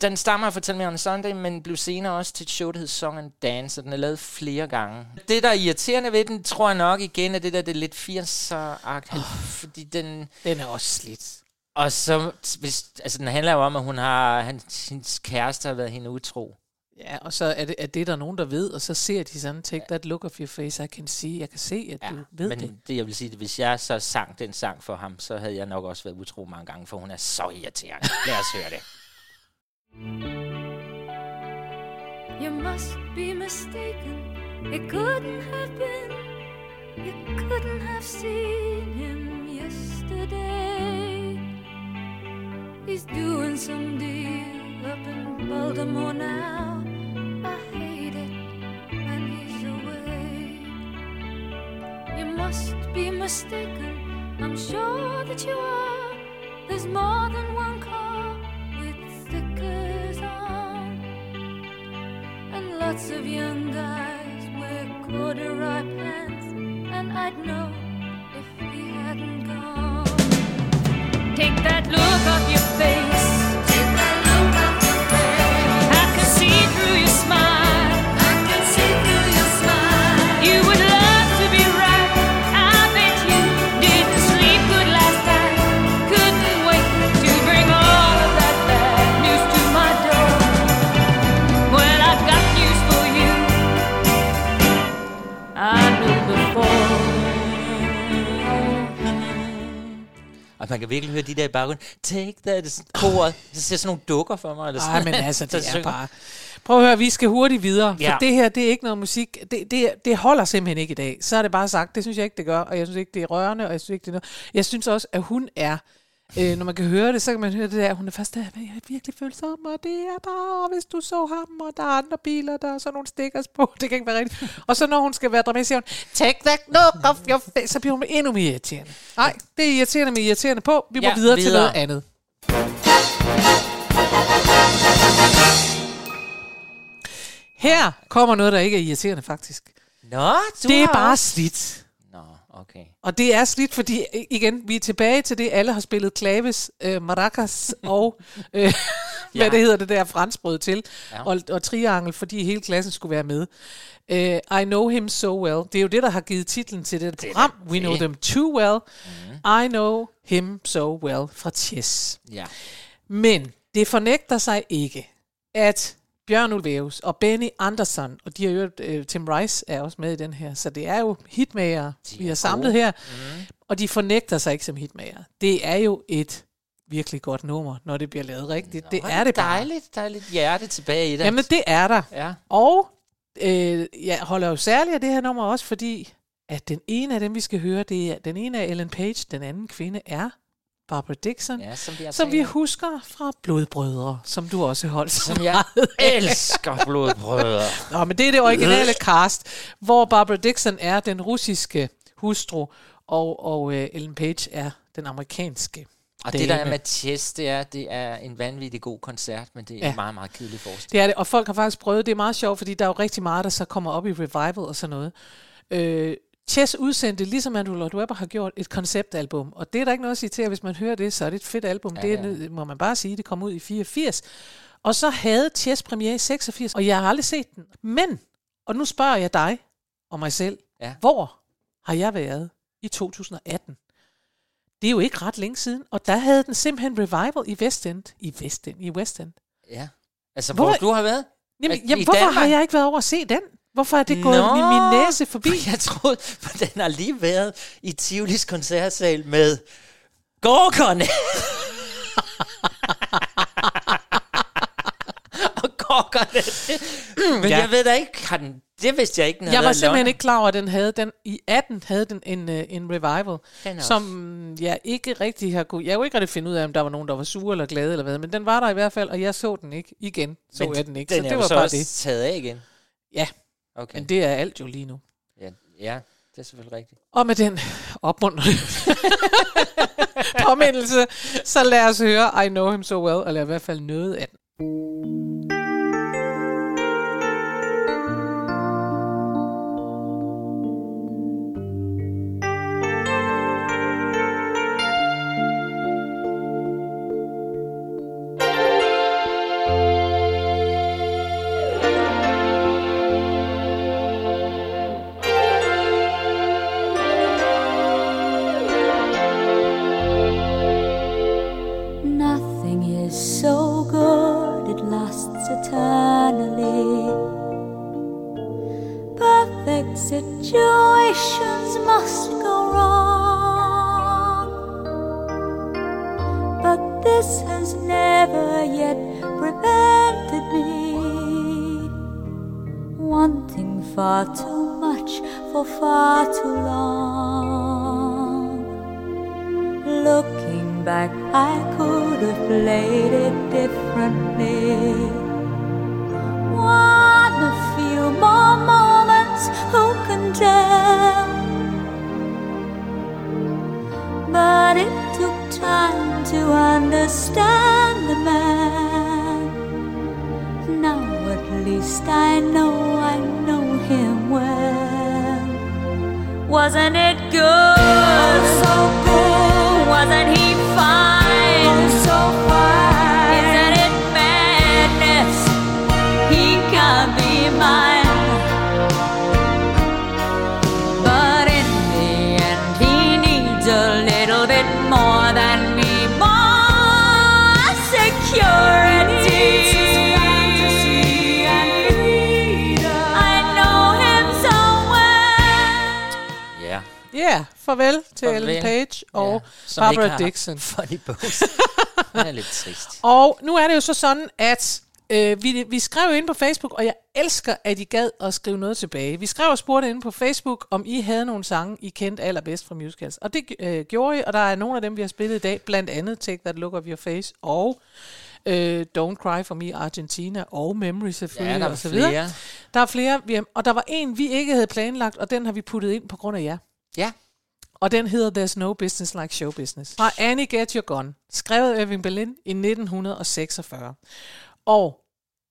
C: Den stammer fra Tell Me on a Sunday, men blev senere også til et show, der hedder Song and Dance, og den er lavet flere gange. Det, der er irriterende ved den, tror jeg nok igen, er det der, det er lidt 80'er-agtigt, oh. fordi den...
B: Den er også slidt.
C: Og så, hvis, altså den handler jo om, at hun har, hans, hendes kæreste har været hende utro.
B: Ja, og så er det, er det der nogen, der ved, og så ser de sådan, take that look of your face, I can see, jeg kan se, at
C: Ja,
B: du ved
C: men
B: det.
C: det. det jeg vil sige, at hvis jeg så sang den sang for ham, så havde jeg nok også været utro mange gange, for hun er så irriterende. Lad os høre det.
D: You must be mistaken. It couldn't have been. You couldn't have seen him yesterday. He's doing some deal up in Baltimore now. I hate it when he's away. You must be mistaken. I'm sure that you are. There's more than one And lots of young guys wear corduroy pants. And I'd know if he hadn't gone. Take that look off your face.
C: Og man kan virkelig høre de der i baggrunden. Take that, det er koret. Så ser sådan nogle dukker for mig. Eller sådan
B: Nej, men altså, det er bare... Prøv at høre, vi skal hurtigt videre, for
C: Ja.
B: det her, det er ikke noget musik, det, det, det holder simpelthen ikke i dag. Så er det bare sagt, det synes jeg ikke, det gør, og jeg synes ikke, det er rørende, og jeg synes ikke, det er noget. Jeg synes også, at hun er, øh, når man kan høre det, så kan man høre det der, hun er først der, jeg er virkelig følsom, og det er bare, hvis du så ham, og der er andre biler, der er sådan nogle stickers på, det kan ikke være rigtigt. Og så når hun skal være dramatisk, siger hun, take that look off your face, så bliver hun endnu mere irriterende. Nej, det er irriterende med irriterende på, vi må
C: Ja,
B: videre, til
C: videre.
B: noget andet. Her kommer noget, der ikke er irriterende, faktisk.
C: Nå, du
B: Det er
C: har
B: bare slidt.
C: Okay.
B: Og det er slidt, fordi i- igen, vi er tilbage til det, alle har spillet klaves, øh, maracas og øh, ja. hvad det hedder det der franskbrød til, ja. Og, og triangel, fordi hele klassen skulle være med. Uh, I know him so well. Det er jo det, der har givet titlen til det,
C: er
B: program.
C: da
B: We know
C: det.
B: them too well. I know him so well fra Chess.
C: Ja.
B: Men det fornægter sig ikke, at Bjørn Ulvaeus og Benny Andersson, og de har jo, øh, Tim Rice er også med i den her, så det er jo hitmager, vi har samlet
C: gode.
B: her, mm. og de fornægter sig ikke som hitmager. Det er jo et virkelig godt nummer, når det bliver lavet rigtigt. Det
C: Nå,
B: er det bare.
C: dejligt. Der lidt hjerte tilbage i det.
B: Jamen, det er der.
C: Ja.
B: Og øh, jeg holder jo særligt af det her nummer også, fordi at den ene af dem, vi skal høre, det er, den ene er Ellen Page, den anden kvinde er Barbara Dixon,
C: Ja, som vi
B: som vi husker fra Blodbrødre, som du også holdt
C: Som jeg elsker blodbrødre.
B: Nå, men det er det originale cast, hvor Barbara Dixon er den russiske hustru, og, og øh, Ellen Page er den amerikanske.
C: Og det der er
B: dame.
C: med Chess, det er, det er en vanvittig god koncert, men det er
B: Ja.
C: en meget, meget kedelig forestilling.
B: Det er det, og folk har faktisk prøvet, det er meget sjovt, fordi der er jo rigtig meget, der så kommer op i revival og sådan noget. Øh, Chess udsendte, ligesom Andrew Lloyd Webber har gjort, et konceptalbum, og det er der ikke noget at sige til, at hvis man hører det, så er det et fedt album.
C: Ja,
B: Ja, det må man bare sige, det kom ud i 84. Og så havde Chess premiere i 86, og jeg har aldrig set den. Men, og nu spørger jeg dig og mig selv,
C: Ja.
B: hvor har jeg været i 2018? Det er jo ikke ret længe siden, og der havde den simpelthen revival i West End. I West End, i West End.
C: Ja. Altså,
B: Hvor-
C: hvor, du har været?
B: Jamen, jamen
C: i
B: hvorfor
C: Danmark?
B: har jeg ikke været over at se den? Hvorfor er det gået
C: Nå,
B: min, næse forbi?
C: Jeg troede, for den har lige været i Tivolis koncertsal med Gorkerne. og Gorkerne. Men
B: Ja.
C: jeg ved da ikke, har den, det vidste jeg ikke, den
B: Jeg var simpelthen
C: London.
B: ikke klar over, at den havde den. I 18 havde den en, uh, en revival,
C: Den
B: som jeg ikke rigtig har kunne... Jeg kunne ikke rigtig finde ud af, om der var nogen, der var sure eller glade eller hvad, men den var der i hvert fald, og jeg så den ikke igen. Så
C: Men
B: jeg den ikke,
C: Den
B: så det var bare det.
C: taget af igen.
B: Ja,
C: Okay.
B: men det er alt jo lige nu.
C: Ja, ja, det er selvfølgelig rigtigt.
B: Og med den opmuntrende påmindelse, så lad os høre I Know Him So Well, eller i hvert fald noget af den.
J: Situations must go wrong. But this has never yet prevented me wanting far too much for far too long. Looking back, I could have played it differently. Understand the man. Now at least I know I know him well. Wasn't it
B: farvel til
C: Farvel.
B: Ellen Page og
C: ja.
B: Barbara Dixon.
C: Funny bones. det er lidt trist.
B: Og nu er det jo så sådan, at øh, vi, vi skrev ind på Facebook, og jeg elsker, at I gad at skrive noget tilbage. Vi skrev og spurgte inde på Facebook, om I havde nogle sange, I kendte allerbedst fra musicals. Og det øh, gjorde I, og der er nogle af dem, vi har spillet i dag, blandt andet Take That Look Off Your Face, og øh, Don't Cry For Me Argentina, og Memory selvfølgelig,
C: Ja, der er
B: så videre.
C: flere.
B: Der er flere, vi og der var en, vi ikke havde planlagt, og den har vi puttet ind på grund af jer.
C: Ja.
B: Og den hedder There's No Business Like Show Business. Fra Annie Get Your Gun. Skrevet af Irving Berlin i 1946. Og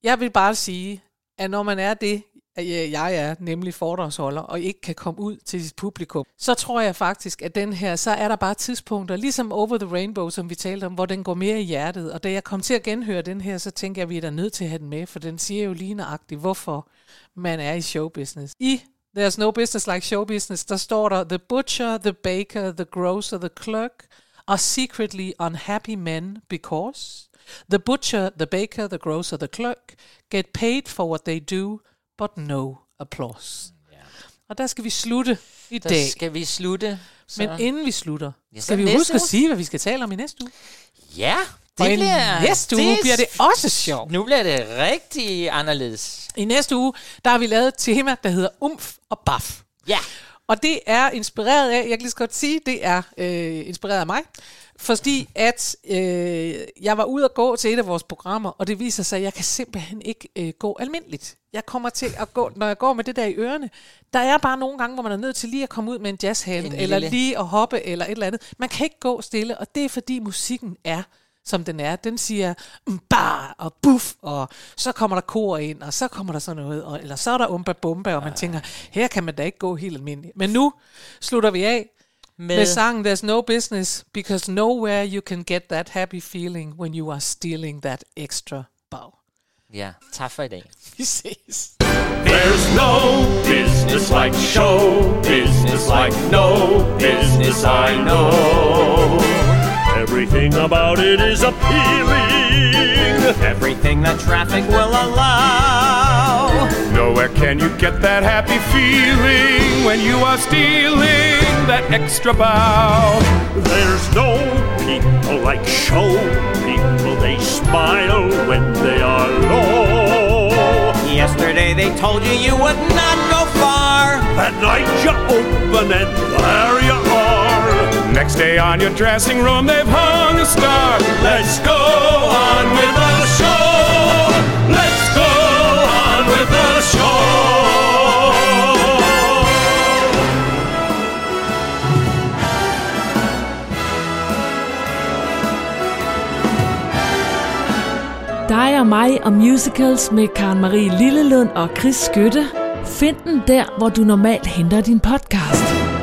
B: jeg vil bare sige, at når man er det, at jeg er, nemlig foredragsholder, og ikke kan komme ud til sit publikum, så tror jeg faktisk, at den her, så er der bare tidspunkter, ligesom Over the Rainbow, som vi talte om, hvor den går mere i hjertet. Og da jeg kom til at genhøre den her, så tænker jeg, at vi er da nødt til at have den med, for den siger jo lige nøjagtigt, hvorfor man er i showbusiness. I There's no business like show business, der står der, the butcher, the baker, the grocer, the clerk are secretly unhappy men because the butcher, the baker, the grocer, the clerk get paid for what they do, but no applause. Og der skal vi slutte i
C: Der
B: dag.
C: skal vi slutte.
B: Men inden vi slutter,
C: Ja, så
B: skal vi huske at sige, hvad vi skal tale om i næste uge.
C: Ja, det
B: og i
C: bliver...
B: næste uge bliver det også sjovt.
C: Nu bliver det rigtig anderledes.
B: I næste uge, der har vi lavet et tema, der hedder umf og baf.
C: Ja.
B: Og det er inspireret af, jeg kan lige så godt sige, det er øh, inspireret af mig, fordi at øh, jeg var ude at gå til et af vores programmer, og det viser sig, at jeg kan simpelthen ikke øh, gå almindeligt. Jeg kommer til at gå, når jeg går med det der i ørerne, der er bare nogle gange, hvor man er nødt til lige at komme ud med en jazzhand,
C: En
B: eller
C: lille-
B: lige at hoppe, eller et eller andet. Man kan ikke gå stille, og det er fordi musikken er som den er. Den siger mm, bar og buff, og så kommer der kor ind, og så kommer der sådan noget, og, eller så er der umba bumba, og man tænker, her kan man da ikke gå helt almindeligt. Men nu slutter vi af med, med sangen There's no business, because nowhere you can get that happy feeling when you are stealing that extra bow.
C: Ja, tak for i dag.
B: Vi ses.
K: There's no business like show business, like no business I know. Everything about it is appealing.
L: Everything that traffic will allow.
K: Nowhere can you get that happy feeling when you are stealing that extra bow. There's no people like show people. They smile when they are low.
L: Yesterday they told you you would not go far.
K: That night you open and there you are. Next day on your dressing room, they've hung a star. Let's go on with the show. Let's go on with the show.
A: Dig og mig og musicals med Karen Marie Lillelund og Chris Skytte. Find den der, hvor du normalt henter din podcast.